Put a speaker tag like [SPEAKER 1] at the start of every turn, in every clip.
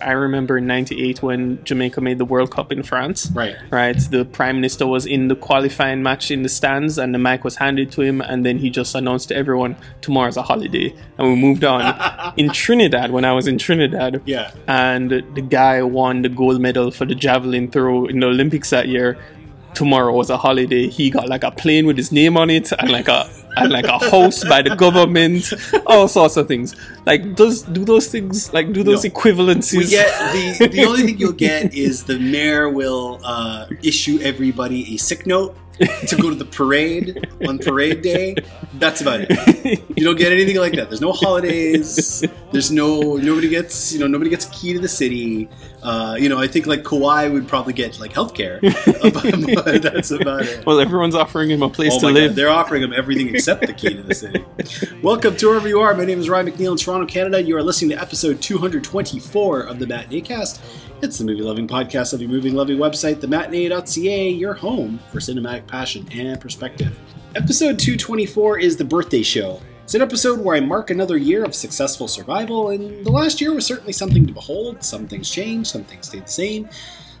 [SPEAKER 1] I remember in '98 when Jamaica made the World Cup in France.
[SPEAKER 2] Right.
[SPEAKER 1] Right. The Prime Minister was in the qualifying match in the stands, and the mic was handed to him, and then he just announced to everyone, "Tomorrow's a holiday," and we moved on. in Trinidad, when I was in Trinidad,
[SPEAKER 2] Yeah.
[SPEAKER 1] and the guy won the gold medal for the javelin throw in the Olympics that year. Tomorrow was a holiday. He got like a plane with his name on it and like a and like a house by the government, all sorts of things. Like does do those things like do those
[SPEAKER 2] No.
[SPEAKER 1] equivalencies?
[SPEAKER 2] We get the the only thing you'll get is the mayor will uh, issue everybody a sick note to go to the parade on parade day. That's about it. You don't get anything like that. There's no holidays. There's no nobody gets you know nobody gets a key to the city. Uh, you know I think like Kawhi would probably get like healthcare, but, but that's about it.
[SPEAKER 1] well, everyone's offering him a place
[SPEAKER 2] Oh
[SPEAKER 1] to live.
[SPEAKER 2] God, they're offering him everything except the key to the city. Welcome to wherever you are. My name is Ryan McNeil in Toronto, Canada. You are listening to episode 224 of the Matinee Cast. It's the movie loving podcast of your movie loving website, thematinee.ca, your home for cinematic passion and perspective. Episode 224 is the birthday show. It's an episode where I mark another year of successful survival, and the last year was certainly something to behold. Some things changed, some things stayed the same.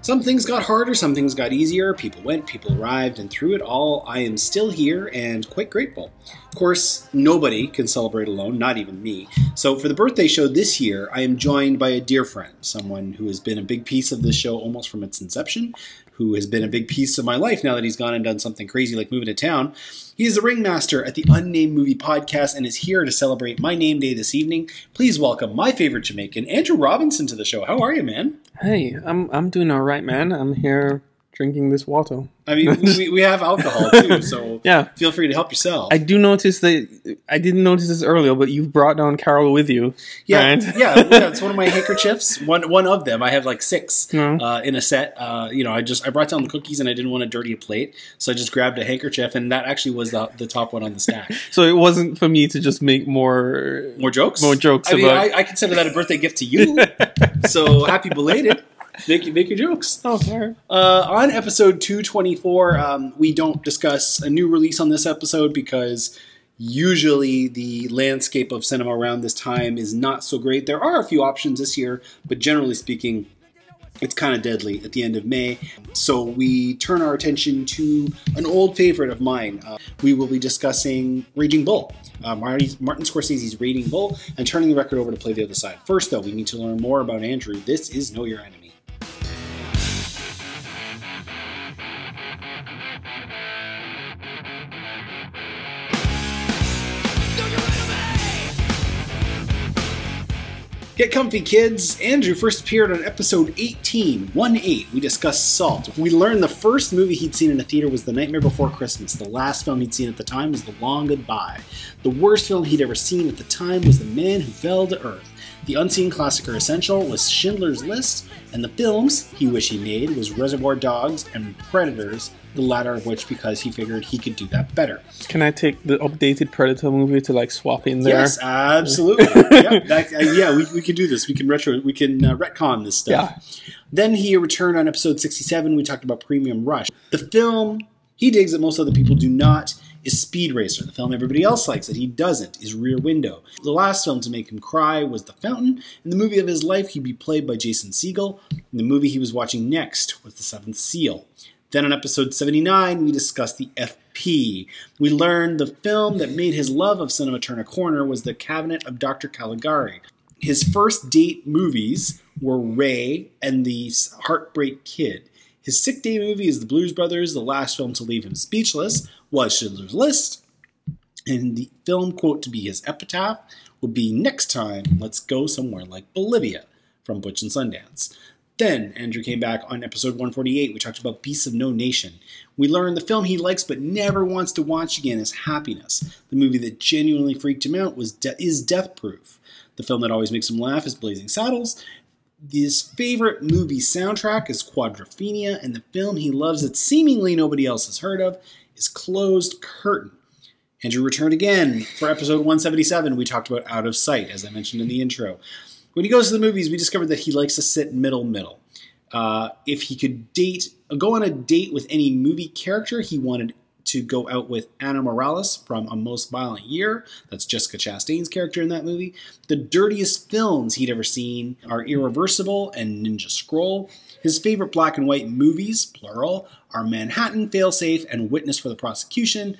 [SPEAKER 2] Some things got harder, some things got easier. People went, people arrived, and through it all, I am still here and quite grateful. Of course, nobody can celebrate alone, not even me. So, for the birthday show this year, I am joined by a dear friend, someone who has been a big piece of this show almost from its inception, who has been a big piece of my life now that he's gone and done something crazy like moving to town. He is the ringmaster at the Unnamed Movie Podcast and is here to celebrate my name day this evening. Please welcome my favorite Jamaican, Andrew Robinson, to the show. How are you, man?
[SPEAKER 1] Hey, I'm I'm doing all right, man. I'm here drinking this water.
[SPEAKER 2] I mean, we, we have alcohol too, so
[SPEAKER 1] Yeah.
[SPEAKER 2] feel free to help yourself.
[SPEAKER 1] I do notice that I didn't notice this earlier, but you've brought down Carol with you.
[SPEAKER 2] yeah,
[SPEAKER 1] right?
[SPEAKER 2] yeah, yeah. It's one of my handkerchiefs. One one of them. I have like six
[SPEAKER 1] No.
[SPEAKER 2] uh, in a set. Uh, you know, I just I brought down the cookies and I didn't want to dirty a plate, so I just grabbed a handkerchief, and that actually was the, the top one on the stack.
[SPEAKER 1] So it wasn't for me to just make more.
[SPEAKER 2] More jokes.
[SPEAKER 1] More jokes
[SPEAKER 2] I mean, I, I consider that a birthday gift to you. so happy belated. Make make your jokes.
[SPEAKER 1] Oh, sorry.
[SPEAKER 2] Uh, on episode 224, um, we don't discuss a new release on this episode because usually the landscape of cinema around this time is not so great. There are a few options this year, but generally speaking, it's kind of deadly at the end of May. So we turn our attention to an old favorite of mine. Uh, we will be discussing Raging Bull. Uh, Martin Scorsese's Raging Bull, and turning the record over to play the other side. First, though, we need to learn more about Andrew. This is Know Your Enemy. Get comfy, kids. Andrew first appeared on episode 18, 1 8. We discussed Salt. We learned the first movie he'd seen in a theater was The Nightmare Before Christmas. The last film he'd seen at the time was The Long Goodbye. The worst film he'd ever seen at the time was The Man Who Fell to Earth. The unseen classic or essential was Schindler's List, and the films he wished he made was Reservoir Dogs and Predators, the latter of which because he figured he could do that better.
[SPEAKER 1] Can I take the updated Predator movie to like swap in there?
[SPEAKER 2] Yes, absolutely. yeah, that, uh, yeah, we, we can do this. We can retro. We can uh, retcon this stuff.
[SPEAKER 1] Yeah.
[SPEAKER 2] Then he returned on episode sixty-seven. We talked about Premium Rush. The film he digs that most other people do not is Speed Racer. The film everybody else likes that he doesn't is Rear Window. The last film to make him cry was The Fountain. In the movie of his life, he'd be played by Jason Segel. And the movie he was watching next was The Seventh Seal. Then on episode 79, we discussed the FP. We learned the film that made his love of cinema turn a corner was The Cabinet of Dr. Caligari. His first date movies were Ray and The Heartbreak Kid. His sick day movie is The Blues Brothers. The last film to leave him speechless was Schindler's List. And the film quote to be his epitaph will be Next time, let's go somewhere like Bolivia from Butch and Sundance. Then Andrew came back on episode 148. We talked about Beasts of No Nation. We learned the film he likes but never wants to watch again is Happiness. The movie that genuinely freaked him out was De- is Death Proof. The film that always makes him laugh is Blazing Saddles. His favorite movie soundtrack is Quadrophenia, and the film he loves that seemingly nobody else has heard of is Closed Curtain. Andrew returned again for episode 177. We talked about Out of Sight, as I mentioned in the intro. When he goes to the movies, we discovered that he likes to sit middle middle. Uh, if he could date, go on a date with any movie character, he wanted to go out with Anna Morales from A Most Violent Year. That's Jessica Chastain's character in that movie. The dirtiest films he'd ever seen are Irreversible and Ninja Scroll. His favorite black and white movies, plural, are Manhattan, Failsafe, and Witness for the Prosecution.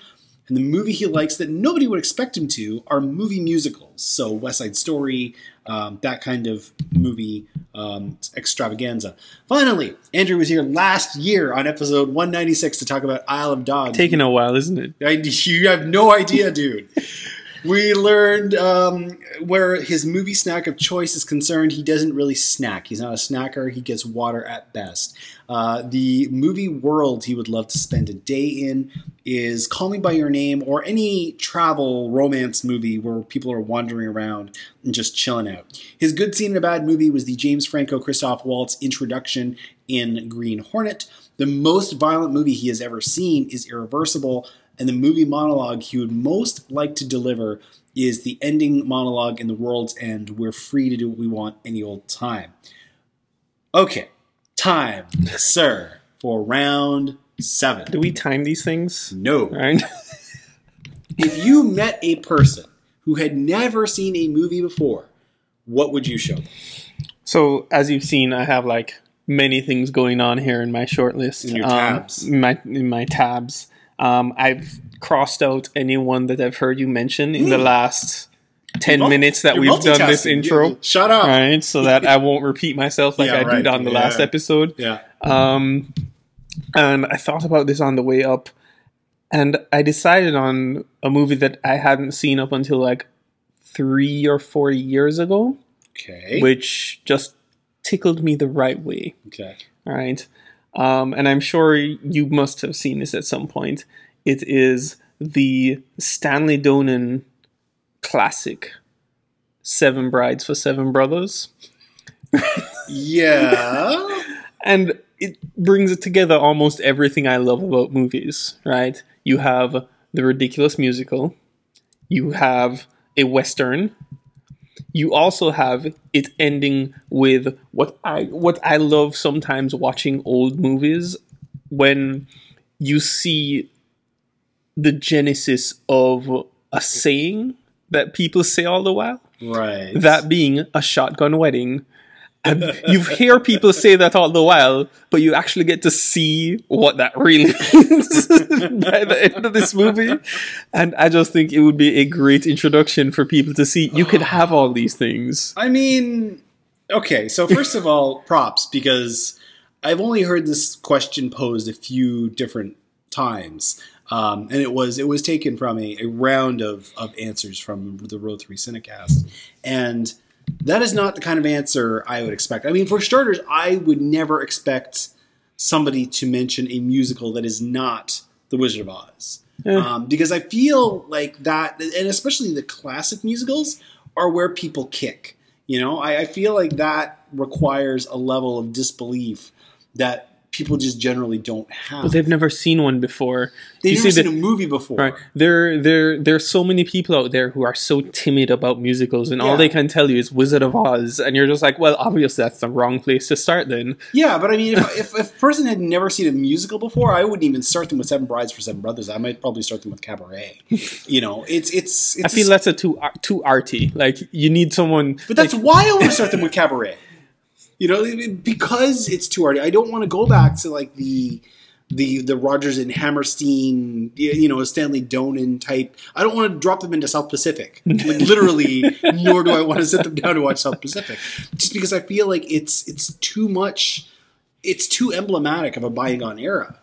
[SPEAKER 2] And the movie he likes that nobody would expect him to are movie musicals. So West Side Story, um, that kind of movie um, extravaganza. Finally, Andrew was here last year on episode 196 to talk about Isle of Dogs.
[SPEAKER 1] Taking a while, isn't it?
[SPEAKER 2] I, you have no idea, dude. we learned um, where his movie snack of choice is concerned, he doesn't really snack. He's not a snacker, he gets water at best. Uh, the movie world he would love to spend a day in is Call Me By Your Name or any travel romance movie where people are wandering around and just chilling out. His good scene in a bad movie was the James Franco Christoph Waltz introduction in Green Hornet. The most violent movie he has ever seen is Irreversible, and the movie monologue he would most like to deliver is the ending monologue in The World's End We're free to do what we want any old time. Okay, time, sir, for round seven.
[SPEAKER 1] Do we time these things?
[SPEAKER 2] No.
[SPEAKER 1] Right?
[SPEAKER 2] If you met a person who had never seen a movie before, what would you show them?
[SPEAKER 1] so, as you've seen, I have like many things going on here in my short list.
[SPEAKER 2] In your
[SPEAKER 1] Um,
[SPEAKER 2] tabs.
[SPEAKER 1] in my in my tabs. Um, I've crossed out anyone that I've heard you mention in the last ten
[SPEAKER 2] Mul-
[SPEAKER 1] minutes that
[SPEAKER 2] Hmm.
[SPEAKER 1] we've done this intro.
[SPEAKER 2] You- Shut up.
[SPEAKER 1] Right, so that I won't repeat myself like
[SPEAKER 2] Yeah,
[SPEAKER 1] I
[SPEAKER 2] right.
[SPEAKER 1] did on the last episode.
[SPEAKER 2] Yeah.
[SPEAKER 1] Um, and I thought about this on the way up, and I decided on a movie that I hadn't seen up until like three or four years ago,
[SPEAKER 2] Okay.
[SPEAKER 1] which just tickled me the right way.
[SPEAKER 2] Okay.
[SPEAKER 1] All right. Um, and I'm sure you must have seen this at some point. It is the Stanley Donen classic, Seven Brides for Seven Brothers.
[SPEAKER 2] Yeah.
[SPEAKER 1] and it brings it together almost everything I love about movies, right? You have the ridiculous musical, you have a western, you also have it ending with what I what I love sometimes watching old movies when you see the genesis of a saying that people say all the while
[SPEAKER 2] right.
[SPEAKER 1] that being a shotgun wedding. And you hear people say that all the while, but you actually get to see what that really means by the end of this movie. And I just think it would be a great introduction for people to see you could have all these things.
[SPEAKER 2] I mean, okay, so first of all, props because I've only heard this question posed a few different times. Um, and it was it was taken from a, a round of, of answers from the Row 3 Cinecast. And that is not the kind of answer I would expect. I mean, for starters, I would never expect somebody to mention a musical that is not The Wizard of Oz.
[SPEAKER 1] Yeah.
[SPEAKER 2] Um, because I feel like that, and especially the classic musicals, are where people kick. You know, I, I feel like that requires a level of disbelief that people just generally don't have.
[SPEAKER 1] But they've never seen one before.
[SPEAKER 2] They've
[SPEAKER 1] you
[SPEAKER 2] never seen
[SPEAKER 1] the-
[SPEAKER 2] a movie before.
[SPEAKER 1] Right. There there there's so many people out there who are so timid about musicals and
[SPEAKER 2] Yeah.
[SPEAKER 1] all they can tell you is Wizard of Oz and you're just like, well, obviously that's the wrong place to start then.
[SPEAKER 2] Yeah, but I mean, if, if, if a person had never seen a musical before, I wouldn't even start them with Seven Brides for Seven Brothers. I might probably start them with Cabaret. you know, it's it's. it's
[SPEAKER 1] I feel
[SPEAKER 2] a-
[SPEAKER 1] that's a too too arty. Like you need someone
[SPEAKER 2] But that's
[SPEAKER 1] like,
[SPEAKER 2] why I want to start them with Cabaret. You know, because it's too arty. I don't want to go back to like the the the Rodgers and Hammerstein, you know, Stanley Donen type. I don't want to drop them into South Pacific, like literally. nor do I want to sit them down to watch South Pacific, just because I feel like it's it's too much. It's too emblematic of a bygone era.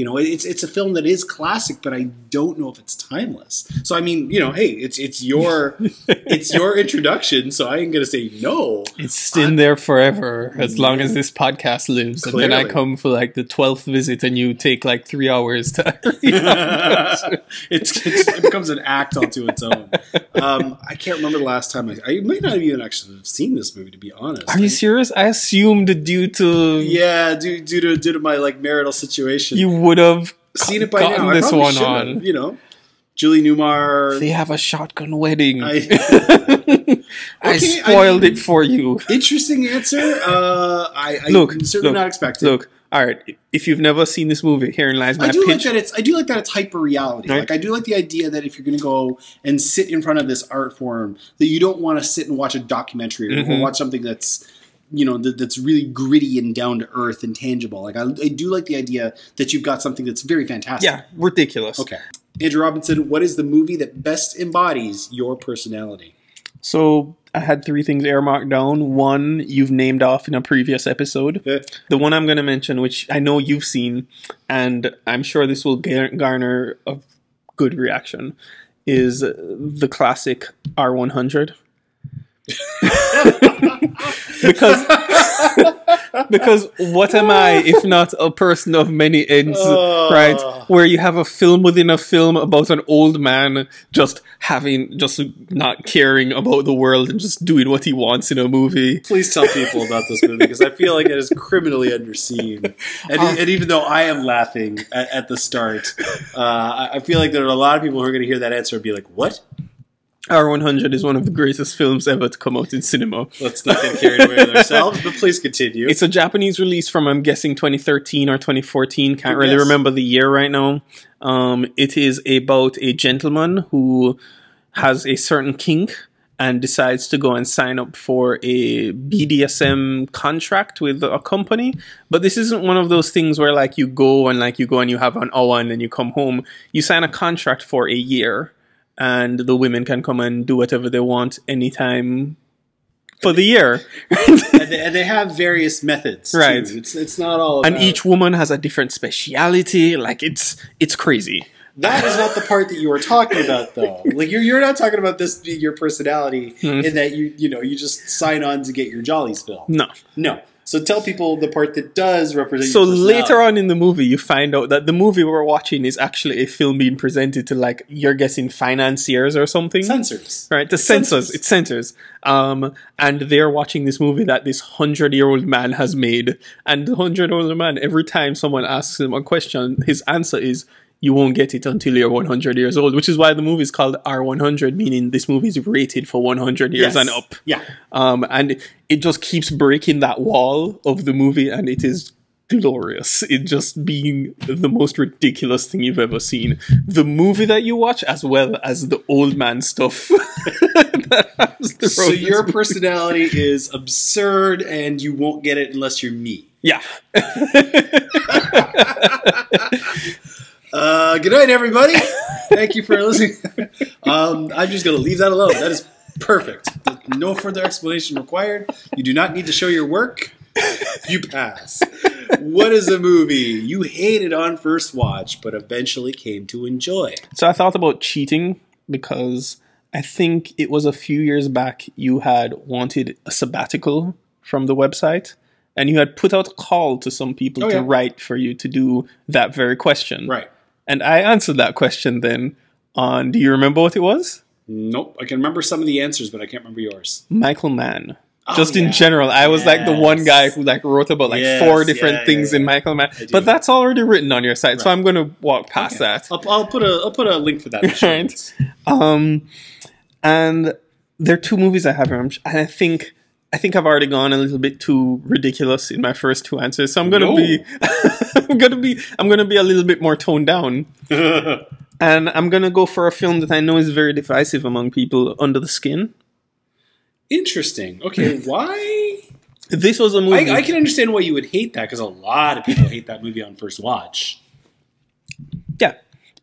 [SPEAKER 2] You know, it's it's a film that is classic, but I don't know if it's timeless. So I mean, you know, hey, it's it's your it's your introduction, so I ain't gonna say no.
[SPEAKER 1] it's in there forever as long as this podcast lives. And then I come for like the twelfth visit and you take like three hours to
[SPEAKER 2] it's, it's it becomes an act onto its own. Um, I can't remember the last time I, I might not have even actually have seen this movie to be honest.
[SPEAKER 1] Are you serious? I assumed due to
[SPEAKER 2] Yeah, due, due to due to my like marital situation,
[SPEAKER 1] you would have
[SPEAKER 2] seen it by
[SPEAKER 1] gotten
[SPEAKER 2] now.
[SPEAKER 1] This one on.
[SPEAKER 2] have, you know. Julie Newmar.
[SPEAKER 1] They have a shotgun wedding.
[SPEAKER 2] I-
[SPEAKER 1] I
[SPEAKER 2] Okay, I
[SPEAKER 1] spoiled
[SPEAKER 2] mean-
[SPEAKER 1] it for you.
[SPEAKER 2] Interesting answer. Uh, I, I
[SPEAKER 1] Look,
[SPEAKER 2] certainly
[SPEAKER 1] look,
[SPEAKER 2] not expected.
[SPEAKER 1] Look, all right. If you've never seen this movie, herein lies my
[SPEAKER 2] I do like that it's I do like that it's hyper reality.
[SPEAKER 1] Right.
[SPEAKER 2] Like I do like the idea that if you're going to go and sit in front of this art form, that you don't want to sit and watch a documentary or, or watch something that's you know that, that's really gritty and down to earth and tangible. Like I, I do like the idea that you've got something that's very fantastic.
[SPEAKER 1] yeah, ridiculous.
[SPEAKER 2] Okay. Andrew Robinson, what is the movie that best embodies your personality?
[SPEAKER 1] So I had three things earmarked down. One you've named off in a previous episode. The one I'm going to mention, which I know you've seen, and I'm sure this will gar- garner a good reaction, is the classic R100. Because because what am I if not a person of many ends,
[SPEAKER 2] Oh.
[SPEAKER 1] right? Where you have a film within a film about an old man just having just not caring about the world and just doing what he wants in a movie.
[SPEAKER 2] Please tell people about this movie because I feel like it is criminally underseen. And,
[SPEAKER 1] Uh.
[SPEAKER 2] and even though I am laughing at, at the start, uh, I I feel like there are a lot of people who are going to hear that answer and be like, "What?
[SPEAKER 1] R100 is one of the greatest films ever to come out in cinema.
[SPEAKER 2] Let's not get carried away with ourselves." But please continue.
[SPEAKER 1] It's a Japanese release from, I'm guessing, 2013 or 2014. Can't really
[SPEAKER 2] Yes.
[SPEAKER 1] remember the year right now. Um, it is about a gentleman who has a certain kink and decides to go and sign up for a BDSM contract with a company. But this isn't one of those things where like you go and like you go and you have an hour and then you come home. You sign a contract for a year and the women can come and do whatever they want anytime for the year.
[SPEAKER 2] and, they, and they have various methods, too.
[SPEAKER 1] Right.
[SPEAKER 2] It's it's not all.
[SPEAKER 1] and each woman has a different speciality. Like it's it's crazy.
[SPEAKER 2] That is not the part that you were talking about, though. Like you're you're not talking about this being your personality,
[SPEAKER 1] Hmm.
[SPEAKER 2] in that you you know you just sign on to get your jollies filled.
[SPEAKER 1] No.
[SPEAKER 2] No. So tell people the part that does represent.
[SPEAKER 1] So later on in the movie, you find out that the movie we're watching is actually a film being presented to like you're guessing financiers or something.
[SPEAKER 2] censors.
[SPEAKER 1] Right, the censors.
[SPEAKER 2] censors.
[SPEAKER 1] It's censors. Um, and they're watching this movie that this hundred-year-old man has made, and the hundred-year-old man, every time someone asks him a question, his answer is, "You won't get it until you're 100 years old," which is why the movie is called R100, meaning this movie is rated for 100 years
[SPEAKER 2] Yes.
[SPEAKER 1] and up.
[SPEAKER 2] Yeah.
[SPEAKER 1] Um, and it just keeps breaking that wall of the movie, and it is glorious. It just being the most ridiculous thing you've ever seen. The movie that you watch, as well as the old man stuff. that happens throughout
[SPEAKER 2] So your
[SPEAKER 1] movie.
[SPEAKER 2] personality is absurd, and you won't get it unless you're me.
[SPEAKER 1] yeah.
[SPEAKER 2] Uh, good night, everybody. Thank you for listening. um, I'm just going to leave that alone. That is perfect. No further explanation required. You do not need to show your work. You pass. What is a movie you hated on first watch, but eventually came to enjoy?
[SPEAKER 1] So I thought about cheating because I think it was a few years back you had wanted a sabbatical from the website. And you had put out a call to some people
[SPEAKER 2] Oh,
[SPEAKER 1] to
[SPEAKER 2] yeah.
[SPEAKER 1] write for you to do that very question.
[SPEAKER 2] Right.
[SPEAKER 1] And I answered that question then on, do you remember what it was?
[SPEAKER 2] Nope. I can remember some of the answers, but I can't remember yours.
[SPEAKER 1] Michael Mann.
[SPEAKER 2] Oh,
[SPEAKER 1] Just in general, I was like the one guy who like wrote about like
[SPEAKER 2] Yes,
[SPEAKER 1] four different
[SPEAKER 2] yeah,
[SPEAKER 1] things
[SPEAKER 2] yeah,
[SPEAKER 1] in. Michael Mann. But that's already written on your site, so I'm going to walk past
[SPEAKER 2] Okay.
[SPEAKER 1] that.
[SPEAKER 2] I'll, I'll put a I'll put a link for that. in the show
[SPEAKER 1] Right. Um, and there are two movies I have and I think I think I've already gone a little bit too ridiculous in my first two answers, so I'm gonna
[SPEAKER 2] No.
[SPEAKER 1] be I'm gonna be I'm gonna be a little bit more toned down, and I'm gonna go for a film that I know is very divisive among people, Under the Skin.
[SPEAKER 2] Interesting. Okay, why?
[SPEAKER 1] This was a movie.
[SPEAKER 2] I, I can understand why you would hate that because a lot of people hate that movie on first watch.
[SPEAKER 1] yeah,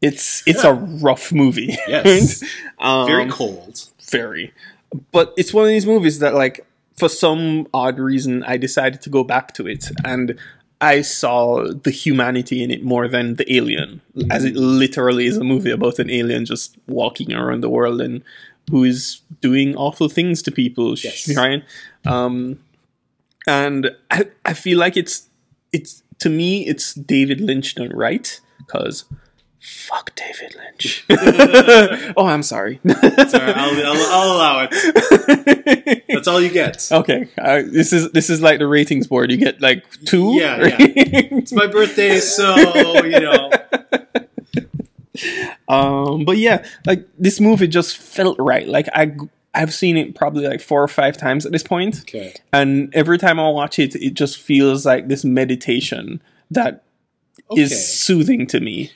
[SPEAKER 1] it's it's a rough movie.
[SPEAKER 2] Yes.
[SPEAKER 1] um,
[SPEAKER 2] Very cold.
[SPEAKER 1] very. But it's one of these movies that, like, for some odd reason, I decided to go back to it, and I saw the humanity in it more than the alien, as it literally is a movie about an alien just walking around the world and who is doing awful things to people,
[SPEAKER 2] Yes.
[SPEAKER 1] right? Um, and I, I feel like it's it's to me it's David Lynch done right because fuck David Lynch. oh, I'm sorry.
[SPEAKER 2] Sorry, I'll, I'll, I'll allow it. That's all you get.
[SPEAKER 1] Okay, uh, this is this is like the ratings board. You get like two.
[SPEAKER 2] Yeah, yeah. It's my birthday, so you know.
[SPEAKER 1] Um, but yeah, like this movie just felt right. Like I, I've seen it probably like four or five times at this point,
[SPEAKER 2] Okay.
[SPEAKER 1] and every time I watch it, it just feels like this meditation that is
[SPEAKER 2] Okay.
[SPEAKER 1] soothing to me.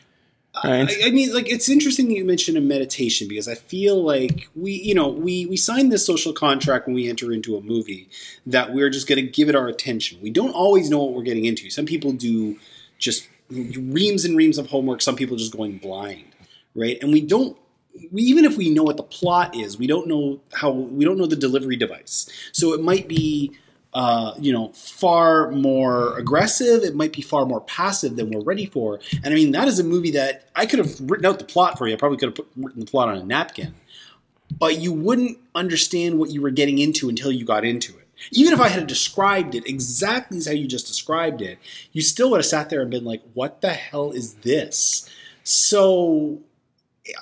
[SPEAKER 1] Right?
[SPEAKER 2] I, I mean, like it's interesting that you mentioned a meditation because I feel like we, you know, we we sign this social contract when we enter into a movie that we're just going to give it our attention. We don't always know what we're getting into. Some people do just reams and reams of homework. Some people just going blind, right? And we don't. We, even if we know what the plot is, we don't know how we don't know the delivery device. So it might be uh, you know, far more aggressive. It might be far more passive than we're ready for. And I mean, that is a movie that I could have written out the plot for you. I probably could have put, written the plot on a napkin, but you wouldn't understand what you were getting into until you got into it. Even if I had described it exactly as how you just described it, you still would have sat there and been like, "What the hell is this?" So,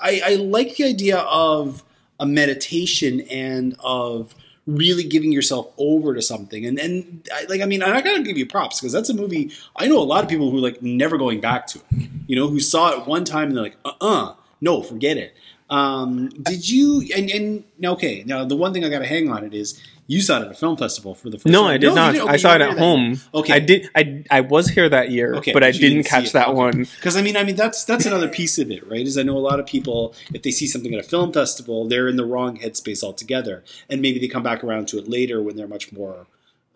[SPEAKER 2] I, I like the idea of a meditation and of really giving yourself over to something. And and like i mean i gotta give you props because that's a movie i know a lot of people who like never going back to it. You know who saw it one time and they're like uh-uh no forget it um did you and and okay now the one thing i gotta hang on it is you saw it at a film festival for the first
[SPEAKER 1] No,
[SPEAKER 2] time.
[SPEAKER 1] I did not.
[SPEAKER 2] Okay,
[SPEAKER 1] I saw it at home.
[SPEAKER 2] year. okay
[SPEAKER 1] I did. I I was here that year,
[SPEAKER 2] Okay,
[SPEAKER 1] but I didn't,
[SPEAKER 2] didn't
[SPEAKER 1] catch that
[SPEAKER 2] Okay.
[SPEAKER 1] one.
[SPEAKER 2] Because I mean, I mean that's that's another piece of it, right? Is I know a lot of people if they see something at a film festival, they're in the wrong headspace altogether, and maybe they come back around to it later when they're much more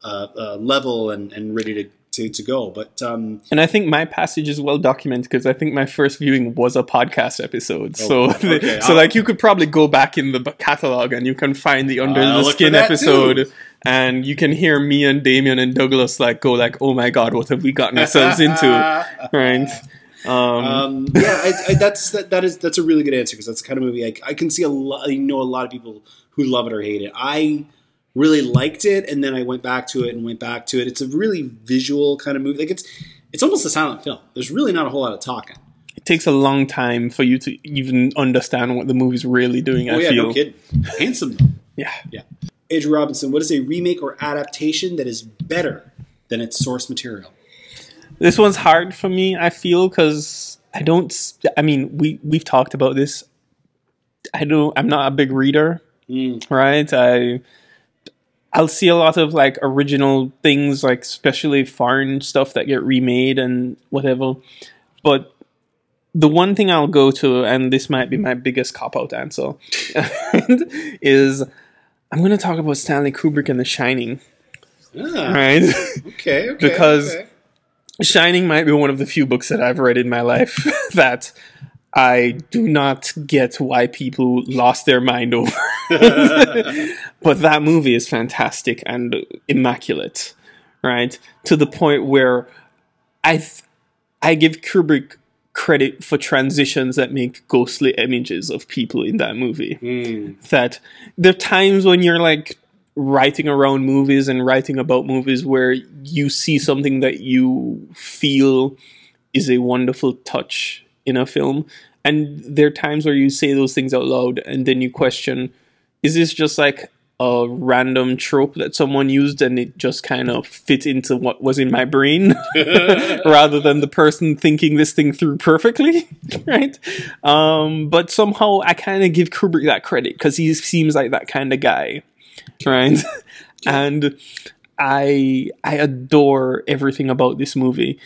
[SPEAKER 2] uh, uh, level and, and ready to, to, to go. But um,
[SPEAKER 1] And I think my passage is well documented because I think my first viewing was a podcast episode. so,
[SPEAKER 2] Oh, okay.
[SPEAKER 1] so
[SPEAKER 2] I'll-
[SPEAKER 1] like you could probably go back in the catalog and you can find the Under
[SPEAKER 2] I'll
[SPEAKER 1] the Skin episode,
[SPEAKER 2] too.
[SPEAKER 1] and you can hear me and Damien and Douglas like go like, "Oh my god, what have we gotten ourselves into?" Right? Um,
[SPEAKER 2] Um, yeah, I, I, that's that, that is that's a really good answer because that's the kind of movie I, I can see a lot. I know a lot of people who love it or hate it. I really liked it, and then I went back to it and went back to it. It's a really visual kind of movie. Like it's it's almost a silent film. There's really not a whole lot of talking.
[SPEAKER 1] it takes a long time for you to even understand what the movie's really doing.
[SPEAKER 2] Oh
[SPEAKER 1] I
[SPEAKER 2] yeah,
[SPEAKER 1] feel.
[SPEAKER 2] no kidding. Handsome though.
[SPEAKER 1] Yeah.
[SPEAKER 2] Yeah. Andrew Robinson, what is a remake or adaptation that is better than its source material?
[SPEAKER 1] This one's hard for me. I feel because I don't. I mean, we we've talked about this. I don't. I'm not a big reader,
[SPEAKER 2] Mm.
[SPEAKER 1] right? I I'll see a lot of like original things, like especially foreign stuff that get remade and whatever. But the one thing I'll go to, and this might be my biggest cop out answer, is I'm going to talk about Stanley Kubrick and The Shining,
[SPEAKER 2] Ah,
[SPEAKER 1] right?
[SPEAKER 2] okay, okay.
[SPEAKER 1] Because-
[SPEAKER 2] okay.
[SPEAKER 1] Shining might be one of the few books that I've read in my life that I do not get why people lost their mind over. but that movie is fantastic and immaculate, right? To the point where I th- I give Kubrick credit for transitions that make ghostly images of people in that movie
[SPEAKER 2] Mm.
[SPEAKER 1] that there are times when you're like writing around movies and writing about movies where you see something that you feel is a wonderful touch in a film and there are times where you say those things out loud and then you question is this just like a random trope that someone used and it just kind of fit into what was in my brain? Rather than the person thinking this thing through perfectly right? Um, but somehow i kind of give kubrick that credit because he seems like that kind of guy right? And i i adore everything about this movie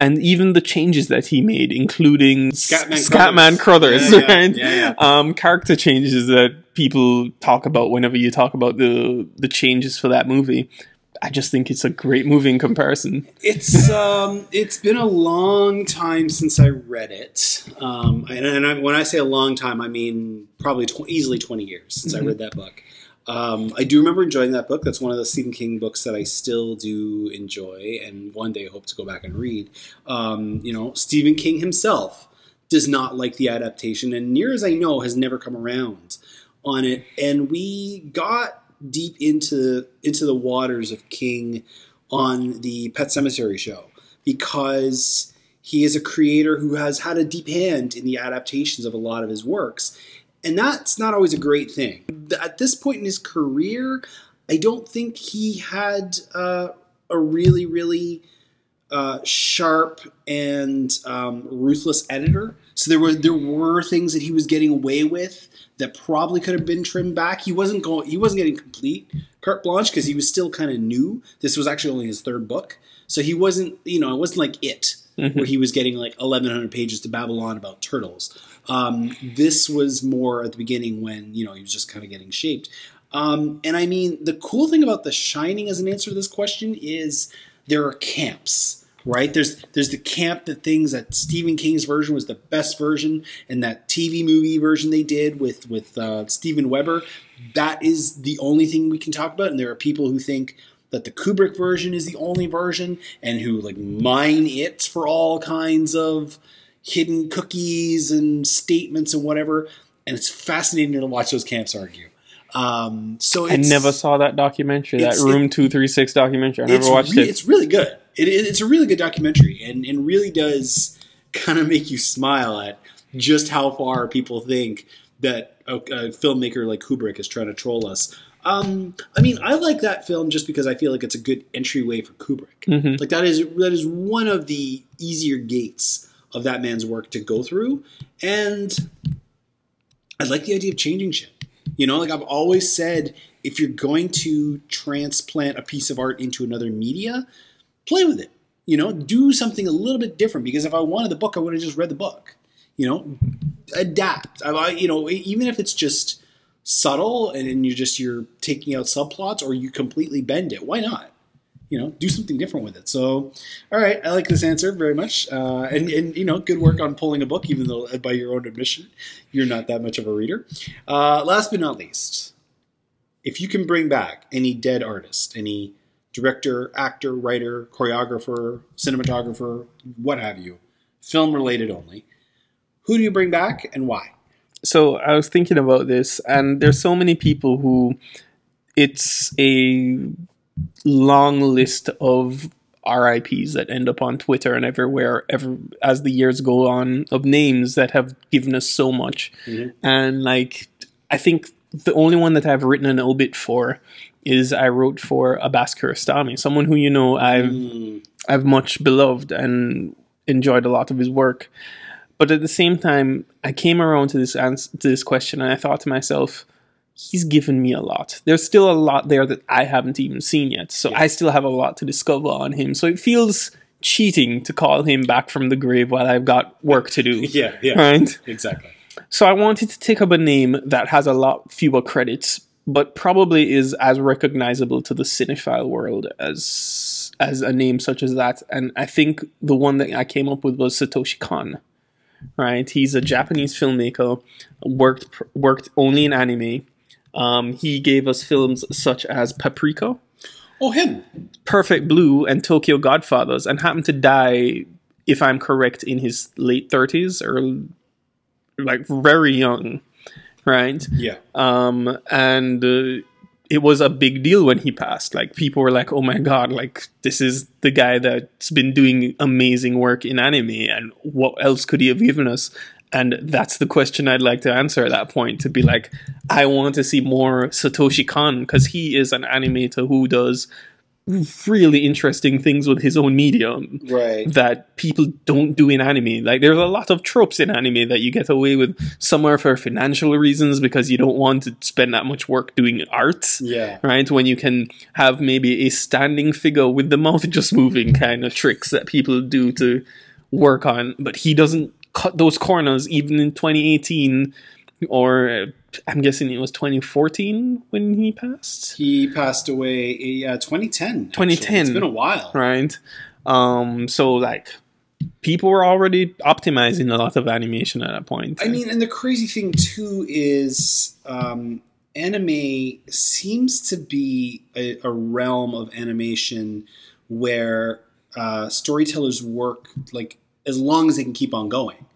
[SPEAKER 1] and even the changes that he made, including
[SPEAKER 2] Scatman
[SPEAKER 1] Scatman
[SPEAKER 2] Crothers. Yeah, yeah,
[SPEAKER 1] right?
[SPEAKER 2] yeah.
[SPEAKER 1] Um, character changes that people talk about whenever you talk about the the changes for that movie. I just think it's a great movie in comparison.
[SPEAKER 2] It's um, it's been a long time since I read it, um, and, and I, when I say a long time, I mean probably tw- easily twenty years since I read that book. Um, I do remember enjoying that book. That's one of the Stephen King books that I still do enjoy, and one day hope to go back and read. Um, you know, Stephen King himself does not like the adaptation, and near as I know, has never come around on it. And we got deep into into the waters of King on the Pet Sematary show because he is a creator who has had a deep hand in the adaptations of a lot of his works. And that's not always a great thing. At this point in his career, I don't think he had uh, a really, really uh, sharp and um, ruthless editor. So there were there were things that he was getting away with that probably could have been trimmed back. He wasn't going. He wasn't getting complete carte blanche because he was still kind of new. This was actually only his third book, so he wasn't. You know, it wasn't like it where he was getting like 1100 pages to Babylon about turtles. Um, this was more at the beginning when you know he was just kind of getting shaped. Um, and I mean, the cool thing about The Shining as an answer to this question is there are camps, right? There's there's the camp that things that Stephen King's version was the best version, and that TV movie version they did with with uh, Steven Weber, that is the only thing we can talk about. And there are people who think that the Kubrick version is the only version, and who like mine it for all kinds of hidden cookies and statements and whatever. And it's fascinating to watch those camps argue. Um, so
[SPEAKER 1] I never saw that documentary, that Room Two Three Six documentary. I never watched
[SPEAKER 2] re-
[SPEAKER 1] it.
[SPEAKER 2] It's really good. It, it- it's a really good documentary, and, and really does kind of make you smile at just how far people think that a, a filmmaker like Kubrick is trying to troll us. Um, I mean, I like that film just because I feel like it's a good entryway for Kubrick.
[SPEAKER 1] Mhm.
[SPEAKER 2] Like that is that is one of the easier gates of that man's work to go through, and I like the idea of changing shit. You know, like I've always said, if you're going to transplant a piece of art into another media, play with it. You know, do something a little bit different. Because if I wanted the book, I would have just read the book. You know, adapt. I, you know, even if it's just subtle and you're just you're taking out subplots or you completely bend it. Why not? You know, do something different with it. So, all right, I like this answer very much, uh, and and you know, good work on pulling a book, even though uh, by your own admission, you're not that much of a reader. Uh, last but not least, if you can bring back any dead artist, any director, actor, writer, choreographer, cinematographer, what have you, film related only, who do you bring back and why?
[SPEAKER 1] so I was thinking about this, and there's so many people who it's a long list of RIPS that end up on Twitter and everywhere ever as the years go on of names that have given us so much.
[SPEAKER 2] Mhm.
[SPEAKER 1] And like I think the only one that I've written an obit for is I wrote for Abbas Kiarostami, someone who you know I've
[SPEAKER 2] Mm,
[SPEAKER 1] I've much beloved and enjoyed a lot of his work. But at the same time, I came around to this ans- to this question, and I thought to myself, he's given me a lot. There's still a lot there that I haven't even seen yet, so I still have a lot to discover on him. So it feels cheating to call him back from the grave while I've got work to do.
[SPEAKER 2] yeah, yeah,
[SPEAKER 1] Right.
[SPEAKER 2] exactly.
[SPEAKER 1] So I wanted to take up a name that has a lot fewer credits, but probably is as recognizable to the cinephile world as as a name such as that. And I think the one that I came up with was Satoshi Kon. Right, he's a Japanese filmmaker, worked worked only in anime. Um, he gave us films such as Paprika,
[SPEAKER 2] Oh, him.
[SPEAKER 1] Perfect Blue, and Tokyo Godfathers, and happened to die, if I'm correct, in his late 30s or like very young, right?
[SPEAKER 2] Yeah.
[SPEAKER 1] Um, and uh, it was a big deal when he passed. Like people were like, "Oh my god! Like this is the guy that's been doing amazing work in anime, and what else could he have given us?" And that's the question I'd like to answer at that point. To be like, I want to see more Satoshi Kon because he is an animator who does really interesting things with his own medium
[SPEAKER 2] Right.
[SPEAKER 1] that people don't do in anime. Like there's a lot of tropes in anime that you get away with. Some are for financial reasons because you don't want to spend that much work doing art.
[SPEAKER 2] Yeah.
[SPEAKER 1] Right? When you can have maybe a standing figure with the mouth just moving kind of tricks that people do to work on. But he doesn't cut those corners even in 2018 or uh, I'm guessing it was 2014 when he passed.
[SPEAKER 2] He passed away. Yeah, 2010. actually.
[SPEAKER 1] 2010.
[SPEAKER 2] It's been a while.
[SPEAKER 1] right? Um, so like people were already optimizing a lot of animation at that point.
[SPEAKER 2] I mean, and the crazy thing too is um, anime seems to be a, a realm of animation where uh, storytellers work like as long as they can keep on going.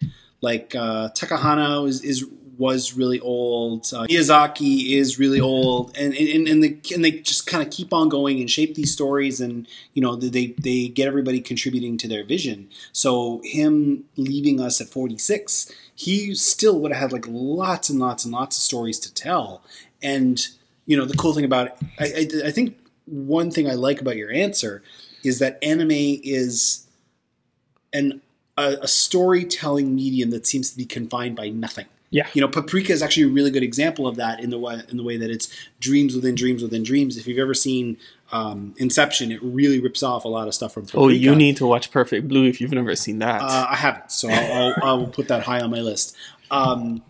[SPEAKER 2] Like uh, Takahata is, is was really old. Uh, Miyazaki is really old, and and, and, they, and they just kind of keep on going and shape these stories, and you know they they get everybody contributing to their vision. So him leaving us at forty six, he still would have had like lots and lots and lots of stories to tell. And you know the cool thing about it, I, I, I think one thing I like about your answer is that anime is an a, a storytelling medium that seems to be confined by nothing.
[SPEAKER 1] Yeah.
[SPEAKER 2] You know, Paprika is actually a really good example of that in the way in the way that it's dreams within dreams within dreams. If you've ever seen um, Inception, it really rips off a lot of stuff from Paprika.
[SPEAKER 1] Oh, you need to watch Perfect Blue if you've never seen that.
[SPEAKER 2] Uh, I haven't, so I'll, I'll, I'll put that high on my list. Um,